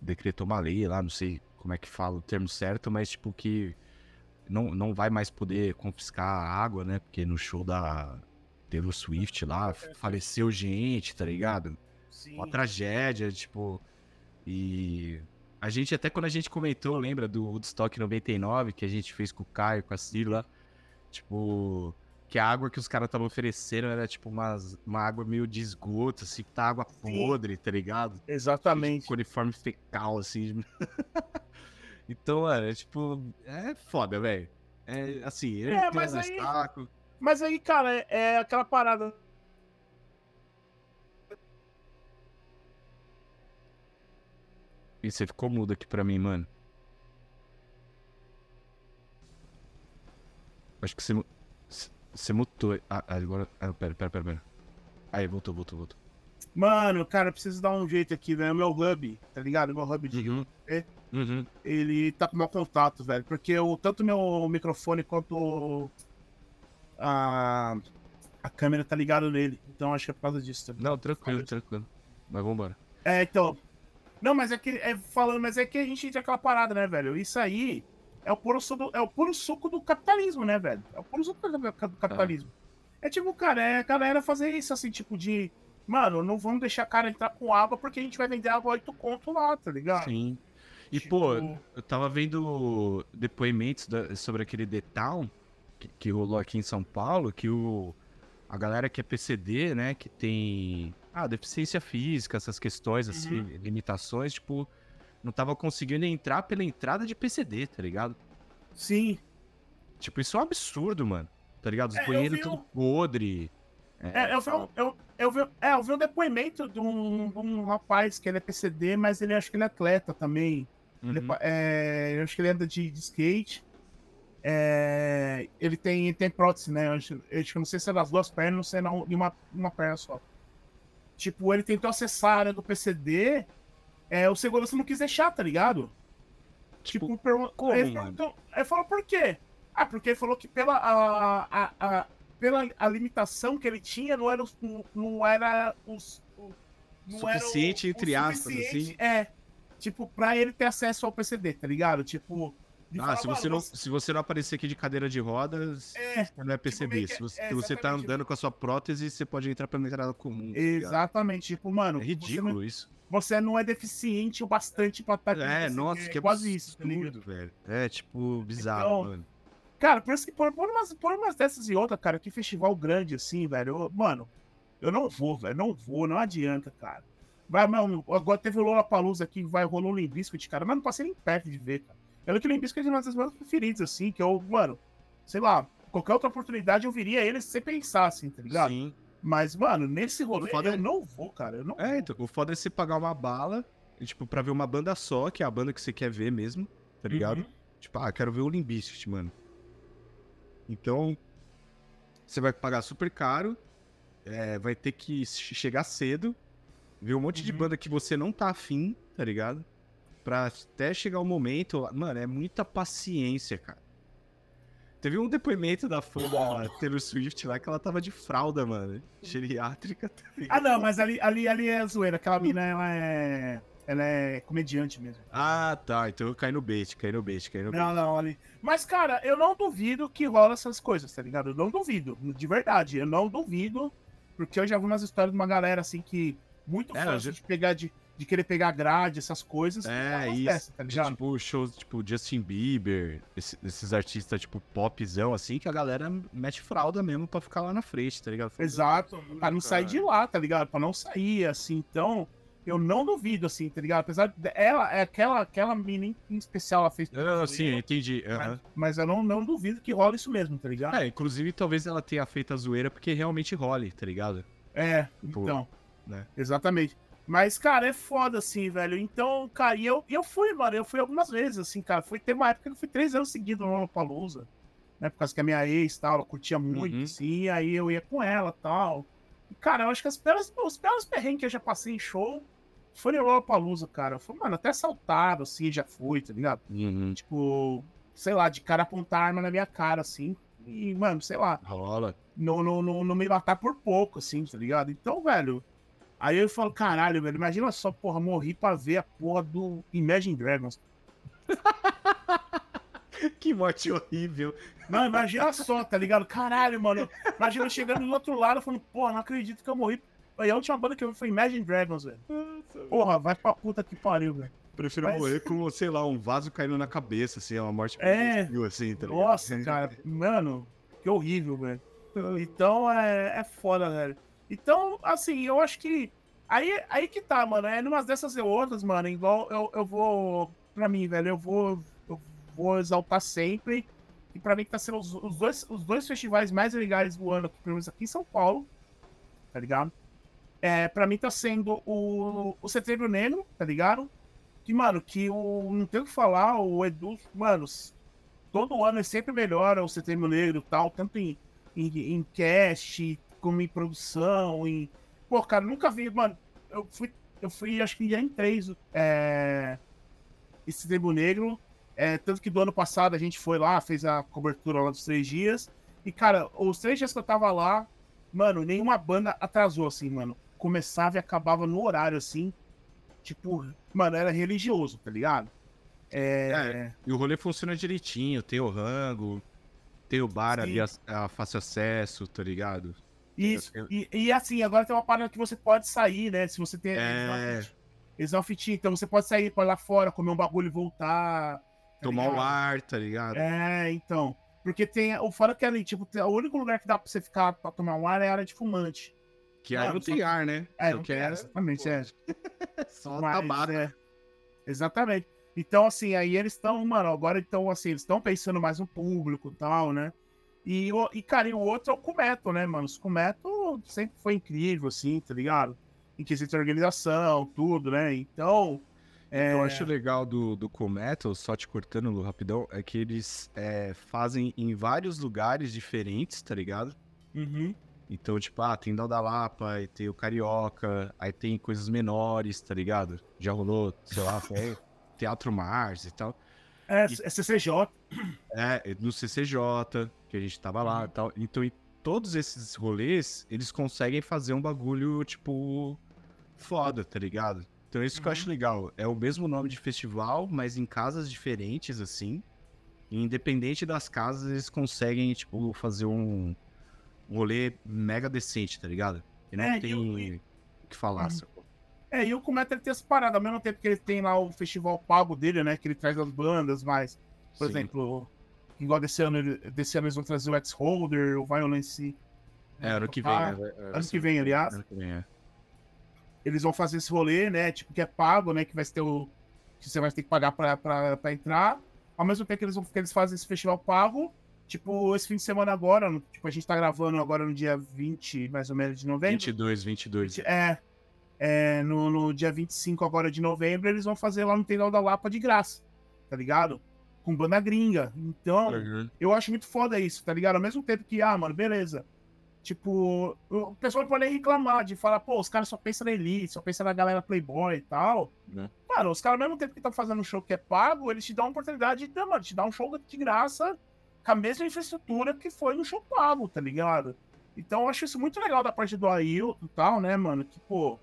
decretou uma lei lá, não sei como é que fala o termo certo, mas tipo que não, não vai mais poder confiscar a água, né, porque no show da Taylor Swift lá, faleceu gente, tá ligado? Sim. Uma tragédia, tipo. E a gente, até quando a gente comentou, lembra do Woodstock 99, que a gente fez com o Caio, com a lá, tipo. Que a água que os caras estavam oferecendo era tipo umas, uma água meio de esgoto, assim, que tá água podre, tá ligado? Exatamente. Com uniforme fecal, assim. então, mano, é tipo. É foda, velho. É assim, É, entendo, mas é aí-. Mas aí, cara, é, é aquela parada. Ih, você ficou mudo aqui pra mim, mano. Acho que você. Você mutou. Ah, agora. Ah, pera, pera, pera, pera. Aí, voltou, voltou, voltou. Mano, cara, eu preciso dar um jeito aqui, velho. Meu hub, tá ligado? Meu hub de. Uhum. Uhum. Ele tá com mau contato, velho. Porque o, tanto meu microfone quanto a, a câmera tá ligado nele. Então acho que é por causa disso também. Não, tranquilo, tranquilo. Mas vambora. É, então. Não, mas é que. É, falando, mas é que a gente tem aquela parada, né, velho? Isso aí é o puro suco do, é o puro suco do capitalismo, né, velho? É o puro suco do, do capitalismo. É tipo, cara, é a galera fazer isso assim, tipo, de. Mano, não vamos deixar a cara entrar com água porque a gente vai vender água 8 conto lá, tá ligado? Sim. E, tipo... pô, eu tava vendo depoimentos da, sobre aquele The Town que, que, rolou aqui em São Paulo, que o, a galera que é PCD, né, que tem ah, deficiência física, essas questões, assim, uhum. limitações, tipo, não tava conseguindo entrar pela entrada de PCD, tá ligado? Sim. Tipo, isso é um absurdo, mano. Tá ligado? Os é, banheiros tudo podre. É, é, eu, vi, eu, eu, vi, é, eu vi um depoimento de um, de um rapaz que ele é PCD, mas ele acho que ele é atleta também. Uhum. Ele, é, eu acho que ele anda de, de skate. É, ele tem, tem prótese, né? Eu, acho, eu não sei se é das duas pernas, não sei não, de uma, uma perna só. Tipo, ele tentou acessar a área do PCD, é, o segurança não quis deixar, tá ligado? Tipo, tipo pergun- como, ele, perguntou, ele falou por quê? Ah, porque ele falou que pela a, a, a, pela a limitação que ele tinha, não era, não, não era os. Não suficiente, era o, entre o aspas, assim. É. Tipo, pra ele ter acesso ao PCD, tá ligado? Tipo. Ah, se, você não, se você não aparecer aqui de cadeira de rodas, é, você não é PCB. Tipo, se você, é, você tá andando com a sua prótese, você pode entrar pela entrada comum. Tá exatamente. Tipo, mano. É ridículo não, isso. Você não é deficiente o bastante pra estar tá É, nossa, que é quase isso, tá velho. É, tipo, bizarro, então, mano. Cara, por isso que por, por, umas, por umas dessas e outras, cara, que festival grande assim, velho. Eu, mano, eu não vou, velho. Não vou, não adianta, cara. Vai, mano, agora teve o Lola Palusa aqui, vai, rolou o Limbiscuit, cara. Mas não passei nem perto de ver, cara. Pelo que o Limbiscuit é uma das minhas preferidas, assim, que eu, mano, sei lá, qualquer outra oportunidade eu viria ele sem pensar, assim, tá ligado? Sim. Mas, mano, nesse rolê foda eu é... não vou, cara. Eu não é, vou. então, o foda é você pagar uma bala, tipo, pra ver uma banda só, que é a banda que você quer ver mesmo, tá ligado? Uhum. Tipo, ah, quero ver o Limbiscuit, mano. Então, você vai pagar super caro, é, vai ter que chegar cedo, ver um monte uhum. de banda que você não tá afim, tá ligado? Pra até chegar o momento. Mano, é muita paciência, cara. Teve um depoimento da fã da Taylor Swift lá que ela tava de fralda, mano. Geriátrica. Tá ah, não, mas ali, ali, ali é zoeira. Aquela mina, ela é ela é comediante mesmo. Ah, tá. Então eu caí no bait, caí no bait, caí no bait. Não, não, ali. Mas, cara, eu não duvido que rola essas coisas, tá ligado? Eu não duvido, de verdade. Eu não duvido, porque eu já vi umas histórias de uma galera assim que. Muito é, fácil já... de pegar de, de querer pegar grade, essas coisas. É, isso. Tá ligado? Tipo, shows tipo Justin Bieber, esse, esses artistas, tipo, popzão, assim, que a galera mete fralda mesmo pra ficar lá na frente, tá ligado? Exato. Pra não sair de lá, tá ligado? Pra não sair, assim. Então. Eu não duvido, assim, tá ligado? Apesar de ela, é aquela, aquela menina em especial, ela fez. Não, sim, entendi. Uhum. Mas, mas, eu não, não duvido que rola isso mesmo, tá ligado? É, inclusive talvez ela tenha feito a zoeira porque realmente role, tá ligado? É, tipo, então. Né? Exatamente. Mas, cara, é foda, assim, velho. Então, cara, e eu, eu fui, mano, eu fui algumas vezes, assim, cara. Foi, ter uma época que eu fui três anos seguidos no Lollapalooza, né? Por causa que a minha ex, tal, ela curtia muito, uhum. assim, aí eu ia com ela, tal. Cara, eu acho que as pelas, os belos perrengues que eu já passei em show foi no Lollapalooza, cara. Foi, mano, até saltado, assim, já fui, tá ligado? Uhum. Tipo, sei lá, de cara apontar arma na minha cara, assim. E, mano, sei lá. Rola. Não, não, não, não me matar por pouco, assim, tá ligado? Então, velho. Aí eu falo, caralho, velho, imagina só, porra, morri pra ver a porra do Imagine Dragons. que morte horrível. Não, imagina só, tá ligado? Caralho, mano. Imagina chegando do outro lado falando, porra, não acredito que eu morri. Aí a última banda que eu vi foi Imagine Dragons, velho. Porra, vai pra puta que pariu, velho. Prefiro Mas... morrer com, sei lá, um vaso caindo na cabeça, assim, é uma morte é... assim, tá? Nossa, cara, mano, que horrível, velho. Então é, é foda, velho. Então, assim, eu acho que. Aí, aí que tá, mano. É numas dessas e outras, mano. Igual eu, eu vou. Pra mim, velho, eu vou. Eu vou exaltar sempre. E pra mim que tá sendo os, os, dois, os dois festivais mais legais do ano, pelo menos aqui em São Paulo. Tá ligado? É, pra mim tá sendo o, o Setembro Negro, tá ligado? Que, mano, que o. Não tem o que falar, o Edu, mano, todo ano é sempre melhor o Setembro Negro e tal, tanto em, em, em cast, como em produção, em, pô, cara, nunca vi, mano. Eu fui, eu fui acho que já em três. É, esse Tribo Negro. É, tanto que do ano passado a gente foi lá, fez a cobertura lá dos três dias. E, cara, os três dias que eu tava lá, mano, nenhuma banda atrasou, assim, mano. Começava e acabava no horário, assim. Tipo, mano, era religioso, tá ligado? É... é e o rolê funciona direitinho, tem o rango, tem o bar Sim. ali a, a, fácil acesso, tá ligado? Isso, e, e, assim, agora tem uma parada que você pode sair, né? Se você tem. É... Fitinho, então você pode sair pra lá fora, comer um bagulho e voltar. Tá Tomar ligado? um ar, tá ligado? É, então. Porque tem. O fora que ali, tipo, o único lugar que dá pra você ficar pra tomar um ar é a área de fumante. Que aí não tem ar, né? É, não quer, exatamente, é. Só Mas, tabaco. É, exatamente. Então, assim, aí eles estão, mano, agora então, assim, eles estão pensando mais no público e tal, né? E, e, cara, e o outro é o Cometo, né, mano? O Cometo sempre foi incrível, assim, tá ligado? Em quesito de organização, tudo, né? Então. É... Eu acho legal do, do Cometo, só te cortando rapidão, é que eles é, fazem em vários lugares diferentes, tá ligado? Uhum. Então, tipo, ah, tem Dal da Lapa, aí tem o Carioca, aí tem coisas menores, tá ligado? Já rolou, sei lá, Teatro Mars e tal. É, e, é CCJ. É, no CCJ, que a gente tava lá e uhum. tal. Então, em todos esses rolês, eles conseguem fazer um bagulho, tipo, foda, tá ligado? Então, isso uhum. que eu acho uhum. legal. É o mesmo nome de festival, mas em casas diferentes, assim. E independente das casas, eles conseguem, tipo, fazer um, um rolê mega decente, tá ligado? E não é, tem o que falar, uhum. É, e o Cometa ele tem essa parada, ao mesmo tempo que ele tem lá o festival pago dele, né? Que ele traz as bandas, mas, por Sim. exemplo, igual desse ano, desse ano eles vão trazer o X-Holder, o Violence. É, ano que vem, né? Ano que vem, aliás. Ano que vem, é. Eles vão fazer esse rolê, né? Tipo, que é pago, né? Que vai ter o. Que você vai ter que pagar pra, pra, pra entrar. Ao mesmo tempo que eles, que eles fazem esse festival pago, tipo, esse fim de semana agora, tipo, a gente tá gravando agora no dia 20, mais ou menos, de novembro. 22, 22. É, é, no, no, dia 25 agora de novembro, eles vão fazer lá no Tendal da Lapa de graça, tá ligado? Com banda gringa. Então, uhum. eu acho muito foda isso, tá ligado? Ao mesmo tempo que, ah, mano, beleza. Tipo, o pessoal pode reclamar de falar, pô, os caras só pensam na elite, só pensam na galera playboy e tal. Uhum. Mano, os caras, ao mesmo tempo que estão fazendo um show que é pago, eles te dão a oportunidade de, mano, te dar um show de graça com a mesma infraestrutura que foi no show pago, tá ligado? Então eu acho isso muito legal da parte do Ailton e tal, né, mano? Que, pô,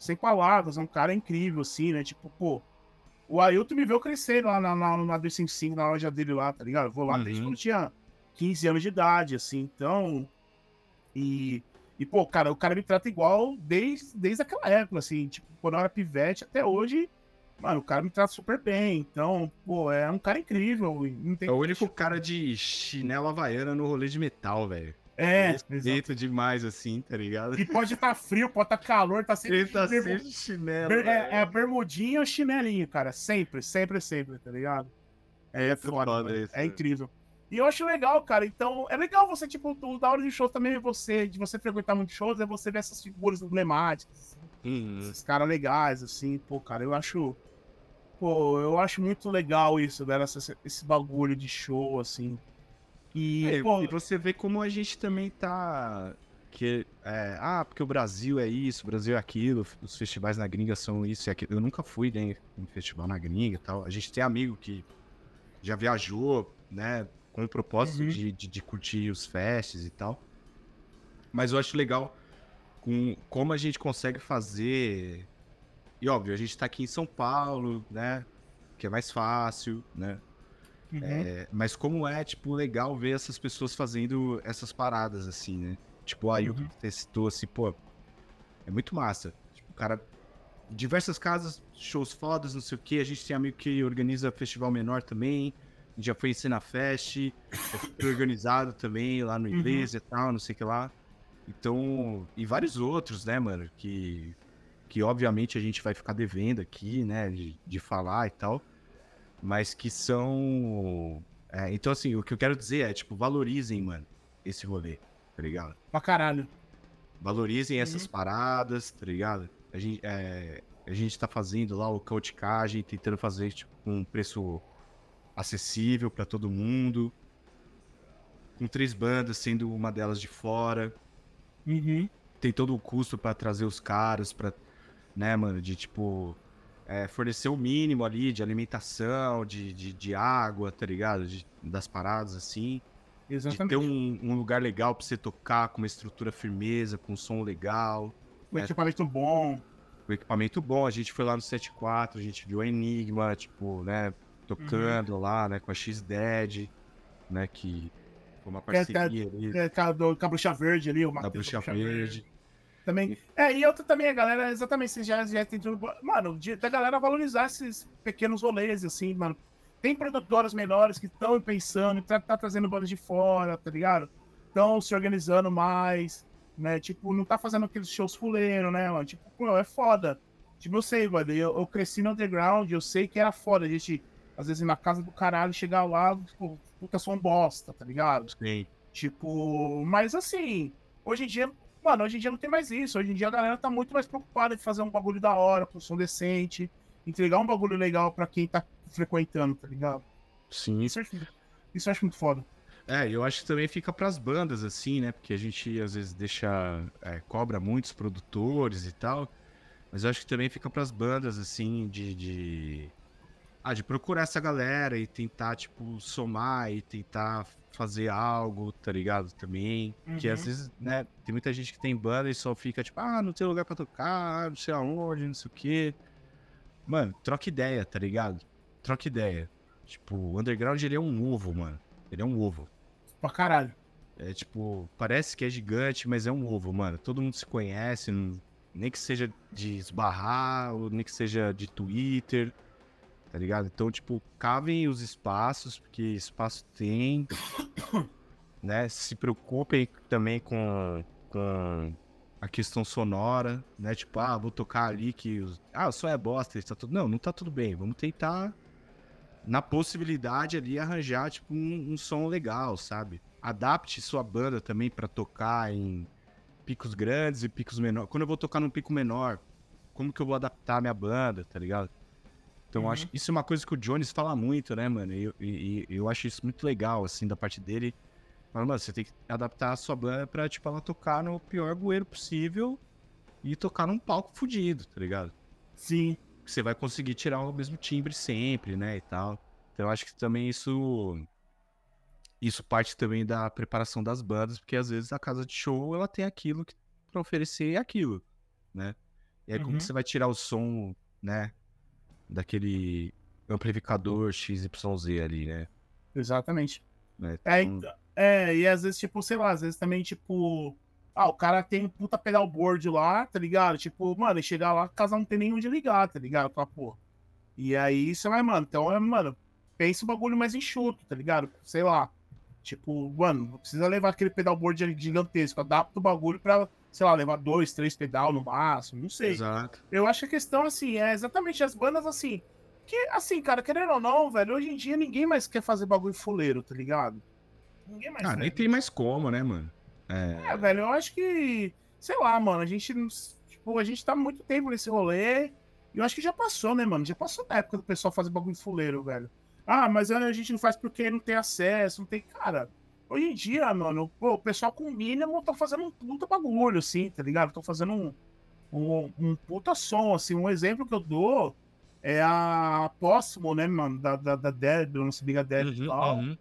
sem palavras, é um cara incrível, assim, né? Tipo, pô, o Ailton me viu crescer lá na, na, na D55, na loja dele lá, tá ligado? Eu vou lá uhum. desde quando eu tinha 15 anos de idade, assim, então. E, e, pô, cara, o cara me trata igual desde, desde aquela época, assim, tipo, quando eu era pivete até hoje. Mano, o cara me trata super bem. Então, pô, é um cara incrível. é o único cara de chinela havaiana no rolê de metal, velho. É, respeito demais, assim, tá ligado? E pode estar tá frio, pode estar tá calor, tá sempre. Ele tá sempre de chinelo. É, é bermudinha ou chinelinho, cara. Sempre, sempre, sempre, tá ligado? É, é foda, foda isso, é, é incrível. E eu acho legal, cara. Então, é legal você, tipo, da hora de show também é você, de você frequentar muitos shows, é você ver essas figuras emblemáticas. Uhum. Esses caras legais, assim, pô, cara, eu acho. Pô, eu acho muito legal isso, velho, esse, esse bagulho de show, assim. E, é, pô, e você vê como a gente também tá. Que, é, ah, porque o Brasil é isso, o Brasil é aquilo, os festivais na gringa são isso e aquilo. Eu nunca fui né, em festival na gringa e tal. A gente tem amigo que já viajou, né, com o propósito uhum. de, de, de, curtir os festes e tal. Mas eu acho legal com como a gente consegue fazer. E óbvio, a gente tá aqui em São Paulo, né? Que é mais fácil, né? Uhum. É, mas como é, tipo, legal ver essas pessoas fazendo essas paradas, assim, né? Tipo, aí uhum. você citou assim, pô, é muito massa. Tipo, o cara. Diversas casas, shows fodas, não sei o que. A gente tem amigo que organiza festival menor também. A gente já foi em Cena Fest, organizado também lá no uhum. inglês uhum. e tal, não sei o que lá. Então, e vários outros, né, mano, que, que obviamente a gente vai ficar devendo aqui, né, de, de falar e tal mas que são. É, então, assim, o que eu quero dizer é, tipo, valorizem, mano, esse rolê, tá ligado? Pra caralho. Valorizem uhum. essas paradas, tá ligado? A gente, é, a gente tá fazendo lá o cauticagem, tentando fazer, tipo, com um preço acessível para todo mundo. Com três bandas, sendo uma delas de fora. Uhum. tem todo o custo para trazer os caras, pra, né, mano, de tipo. É, fornecer o mínimo ali de alimentação, de, de, de água, tá ligado? De, das paradas assim. Exatamente. De ter um, um, lugar legal pra você tocar, com uma estrutura firmeza, com um som legal. Um é, equipamento bom. Um equipamento bom. A gente foi lá no 74, a gente viu a Enigma, tipo, né? Tocando uhum. lá, né? Com a X-Dead, né? Que foi uma parceria ali. É, com a Bruxa Verde ali, o Matheus. Bruxa Verde. Verde. Também. É, e outra também, a galera, exatamente, você já, já tem. Mano, de, da galera valorizar esses pequenos rolês, assim, mano. Tem produtoras menores que estão pensando, tá, tá trazendo bandas de fora, tá ligado? Estão se organizando mais, né? Tipo, não tá fazendo aqueles shows fuleiro, né, mano? Tipo, pô, é foda. Tipo, eu sei, mano, eu, eu cresci no underground, eu sei que era foda a gente, às vezes, na casa do caralho, chegar lá, tipo, puta som bosta, tá ligado? Sim. Tipo, mas assim, hoje em dia, mano, hoje em dia não tem mais isso. Hoje em dia a galera tá muito mais preocupada de fazer um bagulho da hora, com som decente, entregar um bagulho legal para quem tá frequentando, tá ligado? Sim. Isso, isso eu acho muito foda. É, eu acho que também fica pras bandas, assim, né? Porque a gente às vezes deixa. É, cobra muitos produtores e tal. Mas eu acho que também fica pras bandas, assim, de, de. Ah, de procurar essa galera e tentar, tipo, somar e tentar fazer algo, tá ligado? Também. Uhum. Que às vezes, né, tem muita gente que tem banda e só fica, tipo, ah, não tem lugar pra tocar, não sei aonde, não sei o quê. Mano, troca ideia, tá ligado? Troca ideia. Tipo, o underground ele é um ovo, mano. Ele é um ovo. Pra caralho. É tipo, parece que é gigante, mas é um ovo, mano. Todo mundo se conhece, nem que seja de esbarrar, ou nem que seja de Twitter, tá ligado? Então, tipo, cavem os espaços, porque espaço tem, né? Se preocupem também com, com a questão sonora, né? Tipo, ah, vou tocar ali que. Os... Ah, som é bosta, está tudo. Não, não tá tudo bem. Vamos tentar, na possibilidade ali, arranjar, tipo, um, um som legal, sabe? Adapte sua banda também para tocar em picos grandes e picos menores. Quando eu vou tocar num pico menor, como que eu vou adaptar a minha banda, tá ligado? Então, uhum. acho isso é uma coisa que o Jones fala muito, né, mano? E eu, eu, acho isso muito legal, assim, da parte dele mas, mano, você tem que adaptar a sua banda pra, tipo, ela tocar no pior bueiro possível e tocar num palco fudido, tá ligado? Sim. Você vai conseguir tirar o mesmo timbre sempre, né, e tal. Então, eu acho que também isso... Isso parte também da preparação das bandas, porque às vezes a casa de show, ela tem aquilo que, pra oferecer aquilo, né? E aí, uhum. como que você vai tirar o som, né, daquele amplificador XYZ ali, né? Exatamente. Né? É, então, é, e às vezes, tipo, sei lá, às vezes também, tipo. Ah, o cara tem um puta pedalboard lá, tá ligado? Tipo, mano, e chegar lá, a casa não tem nem onde ligar, tá ligado? Aquela porra. E aí você vai, mano, então é, mano, pensa um bagulho mais enxuto, tá ligado? Sei lá. Tipo, mano, não precisa levar aquele pedalboard gigantesco, adapta o bagulho pra, sei lá, levar dois, três pedal no máximo, não sei. Exato. Eu acho que a questão, assim, é exatamente as bandas, assim, que, assim, cara, querendo ou não, velho, hoje em dia ninguém mais quer fazer bagulho fuleiro, tá ligado? Ninguém mais. Ah, nem tem mais como, né, mano? É... é, velho, eu acho que. Sei lá, mano, a gente. Tipo, a gente tá muito tempo nesse rolê. E eu acho que já passou, né, mano? Já passou da época do pessoal fazer bagulho fuleiro, velho. Ah, mas a gente não faz porque não tem acesso, não tem. Cara, hoje em dia, mano, o pessoal com mínimo tá fazendo um puta bagulho, assim, tá ligado? Tô fazendo um, um, um puta som, assim. Um exemplo que eu dou é a Póssimo, né, mano, da, da, da Dead, não se liga Dead uhum, e tal. Uhum.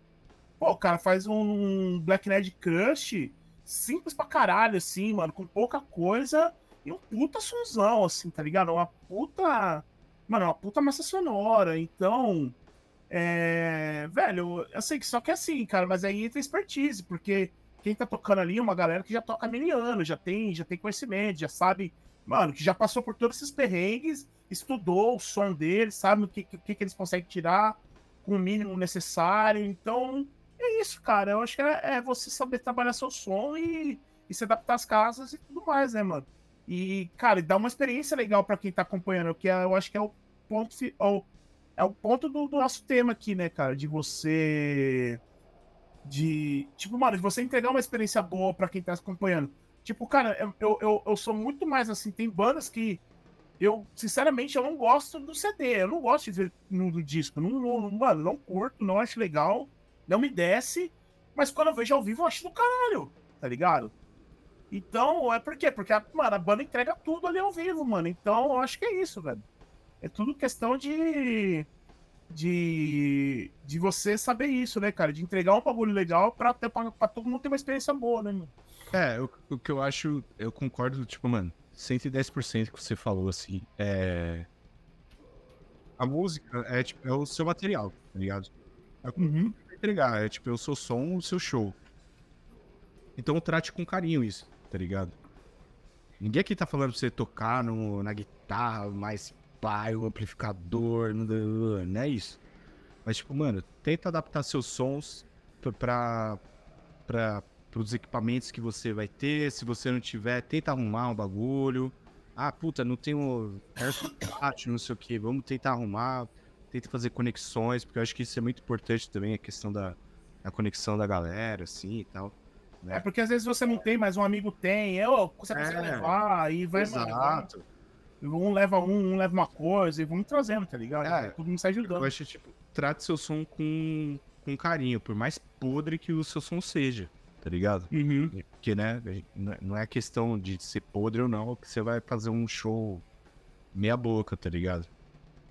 Pô, o cara faz um Black Nerd Crush simples pra caralho, assim, mano, com pouca coisa e um puta sonzão, assim, tá ligado? Uma puta. Mano, uma puta massa sonora. Então. É. Velho, eu sei que só que é assim, cara, mas aí entra expertise, porque quem tá tocando ali é uma galera que já toca há mil anos, já tem, já tem conhecimento, já sabe, mano, que já passou por todos esses perrengues, estudou o som deles, sabe o que, que, que eles conseguem tirar com o mínimo necessário. Então, é isso, cara. Eu acho que é, é você saber trabalhar seu som e, e, se adaptar às casas e tudo mais, né, mano? E, cara, dá uma experiência legal para quem tá acompanhando, que é, eu acho que é o ponto, é, é o ponto do, do, nosso tema aqui, né, cara? De você. De. Tipo, mano, de você entregar uma experiência boa para quem tá acompanhando. Tipo, cara, eu, eu, eu sou muito mais assim. Tem bandas que eu, sinceramente, eu não gosto do CD. Eu não gosto de ver no, no disco. Não, não, mano, não curto, não acho legal não me desce, mas quando eu vejo ao vivo eu acho do caralho, tá ligado? Então, é por quê? Porque, mano, a banda entrega tudo ali ao vivo, mano. Então, eu acho que é isso, velho. É tudo questão de. De. De você saber isso, né, cara? De entregar um bagulho legal pra, ter, pra, pra todo mundo ter uma experiência boa, né, mano? É, o, o que eu acho. Eu concordo, tipo, mano, 110% que você falou, assim. É. A música é, tipo, é o seu material, tá ligado? É o Uhum. entregar. É tipo, eu sou som, o seu show. Então trate com carinho isso, tá ligado? Ninguém aqui tá falando pra você tocar no, na guitarra, mais pai, o amplificador, não, é isso. Mas, tipo, mano, tenta adaptar seus sons pra, pra, pros equipamentos que você vai ter. Se você não tiver, tenta arrumar um bagulho. Ah, puta, não tenho airport, não sei o que. Vamos tentar arrumar. Tenta fazer conexões, porque eu acho que isso é muito importante também, a questão da, da conexão da galera, assim e tal. né? É porque às vezes você não tem, mas um amigo tem. É, ô, você consegue É. levar, e vai, Exato. Um leva um, um leva uma coisa, e vamos trazendo, tá ligado? É. Todo mundo sai Eu ajudando. acho, tipo, trate seu som com, com carinho, por mais podre que o seu som seja, tá ligado? Uhum. Porque, né, não é- não é questão de ser podre ou não, que você vai fazer um show meia boca, tá ligado?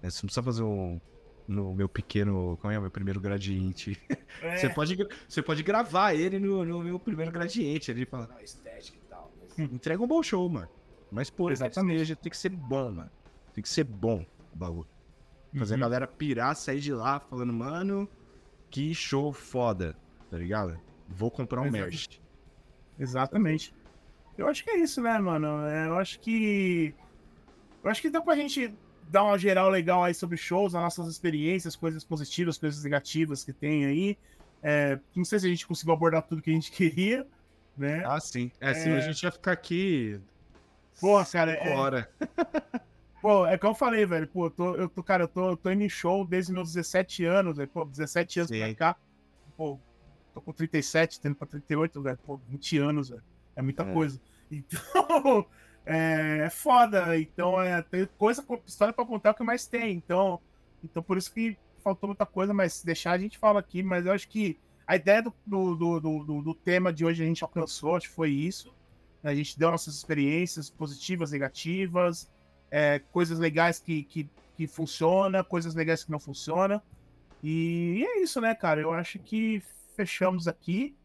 É, Você não precisa fazer um. No meu pequeno. Como é o meu primeiro gradiente? É, Você, pode, você pode gravar ele no, no meu primeiro gradiente. Ele fala, não, estética e tal. mas Entrega um bom show, mano. Mas, pô, Exatamente. tem que ser bom, mano. Tem que ser bom o bagulho. Fazer Uhum. a galera pirar, sair de lá falando, mano, que show foda, tá ligado? Vou comprar um merch. Exatamente. Eu acho que é isso, né, mano? É, Eu acho que. Eu acho que dá pra gente dar uma geral legal aí sobre shows, as nossas experiências, coisas positivas, coisas negativas que tem aí. É, não sei se a gente conseguiu abordar tudo que a gente queria, né? Ah, sim. É, senão a gente ia ficar aqui. Porra, cara, é- horas. Pô, é que eu falei, velho. Pô, eu tô, eu tô, cara, eu tô, eu tô indo em show desde meus 17 anos, velho. Pô, 17 anos Sim. pra cá. Pô, tô com 37, tendo pra 38, velho. Pô, 20 anos, velho. É muita É. coisa. Então, é, é foda. Então, é, tem coisa, história pra contar é o que mais tem. Então, então, por isso que faltou muita coisa, mas se deixar a gente fala aqui. Mas eu acho que a ideia do, do, do- do- do tema de hoje a gente alcançou, acho que foi isso. A gente deu nossas experiências positivas, negativas, é, coisas legais que, que, que funcionam, coisas legais que não funcionam. E é isso, né, cara? Eu acho que fechamos aqui,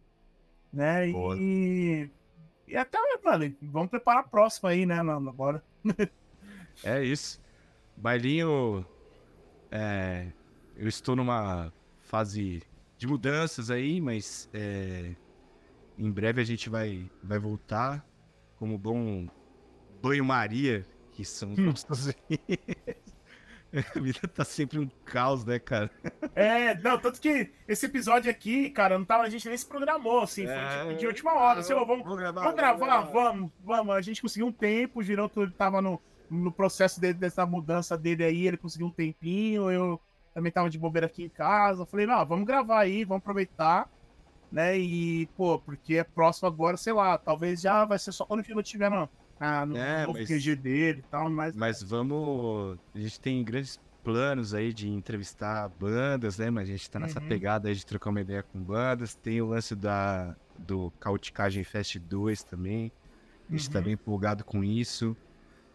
né? Boa. E, e até, mano, vamos preparar a próxima aí, né, agora. É isso. Bailinho. É, eu estou numa fase de mudanças aí, mas é, em breve a gente vai, vai voltar como bom banho-maria, que são Hum. nossos. A vida tá sempre um caos, né, cara? É, não, tanto que esse episódio aqui, cara, não tava, a gente nem se programou, assim, foi É. tipo, de última hora, assim, ó, vamos, gravar. Vamos gravar, vamos, vamos. A gente conseguiu um tempo, o Giroto ele tava no, no processo dele, dessa mudança dele aí, ele conseguiu um tempinho, eu também tava de bobeira aqui em casa. Falei, não, vamos gravar aí, vamos aproveitar, né? E, pô, porque é próximo agora, sei lá, talvez já vai ser só quando o Giroto estiver no, ah, no É, mas- QG dele e tal, mas. Mas vamos. A gente tem grandes planos aí de entrevistar bandas, né? Mas a gente tá nessa Uhum. pegada aí de trocar uma ideia com bandas. Tem o lance da, do Cauticagem Fest 2 também. A gente tá Uhum. bem empolgado com isso.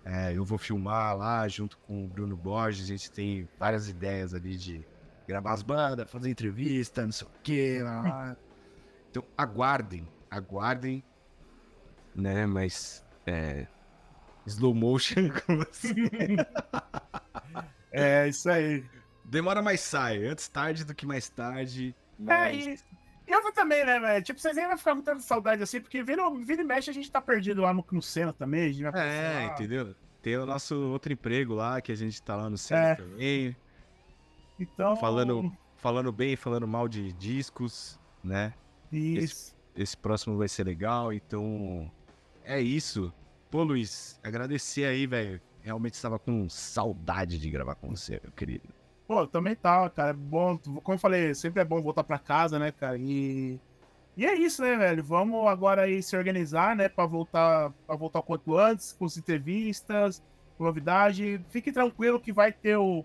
É, eu vou filmar lá junto com o Bruno Borges. A gente tem várias ideias ali de gravar as bandas, fazer entrevista, não sei o quê. lá, lá. Então aguardem, aguardem. Né, mas. É, slow motion, como assim? É, isso aí. Demora mais sai. Antes tarde do que mais tarde. É, mas- e, e eu vou também, né, velho? Tipo, vocês nem vão ficar com tanta saudade assim, porque vira, vira e mexe a gente tá perdido lá no, no Senna também. É, entendeu? Tem o nosso outro emprego lá, que a gente tá lá no centro É. também. Então. Falando, falando bem, falando mal de discos, né? Isso. Esse próximo vai ser legal, então. É isso. Pô, Luiz, agradecer aí, velho. Realmente estava com saudade de gravar com você, meu querido. Pô, também tá, cara. É bom. Como eu falei, sempre é bom voltar pra casa, né, cara? E. E é isso, né, velho? Vamos agora aí se organizar, né, pra voltar, pra voltar o quanto antes, com as entrevistas, com novidade. Fique tranquilo que vai ter o.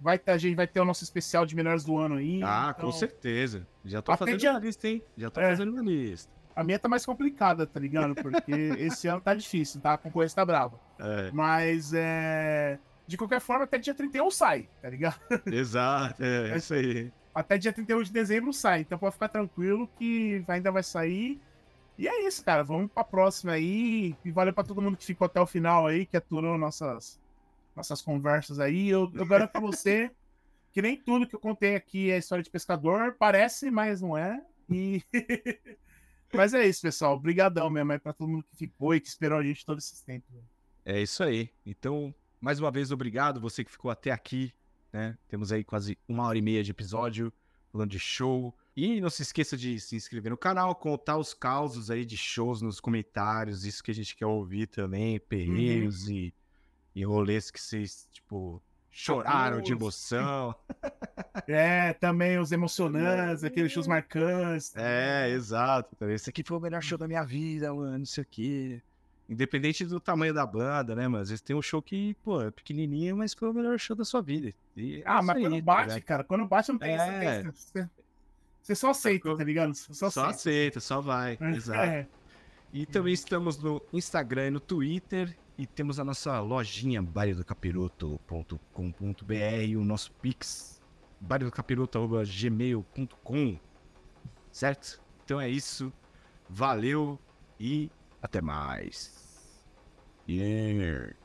Vai ter, a gente vai ter o nosso especial de melhores do ano aí. Ah, então- com certeza. Já tô Até fazendo dia- uma lista, hein? Já tô É. fazendo uma lista. A minha tá mais complicada, tá ligado? Porque esse ano tá difícil, tá? A concorrência tá brava. É, Mas é. De qualquer forma, até dia 31 sai, tá ligado? exato, é, é isso aí. Até dia 31 de dezembro sai. Então pode ficar tranquilo que ainda vai sair. E é isso, cara. Vamos pra próxima aí. E valeu pra todo mundo que ficou até o final aí, que aturou nossas, nossas conversas aí. Eu, eu garanto pra você que nem tudo que eu contei aqui é história de pescador. Parece, mas não é. E. mas é isso, pessoal. Obrigadão mesmo aí pra todo mundo que ficou e que esperou a gente todo esse tempo. É isso aí. Então, mais uma vez, obrigado você que ficou até aqui, né? Temos aí quase uma hora e meia de episódio falando de show. E não se esqueça de se inscrever no canal, contar os causos aí de shows nos comentários, isso que a gente quer ouvir também, perreios e, e rolês que vocês, tipo, choraram de emoção. É, também os emocionantes, aqueles shows marcantes. É, exato. Esse aqui foi o melhor show da minha vida, mano, isso aqui. Independente do tamanho da banda, né, mano? Às vezes tem um show que, pô, é pequenininho, mas foi o melhor show da sua vida. E é Ah, mas aí, quando tá bate, ligado? cara, quando bate não tem. É. Você, você- só aceita, tá ligado? Você só, Só aceita. aceita, só vai. Exato. É. E também estamos no Instagram e no Twitter. E temos a nossa lojinha baredocapiroto.com.br, o nosso Pix, baredocapiroto.gmail.com. Certo? Então é isso. Valeu e até mais. Yeah.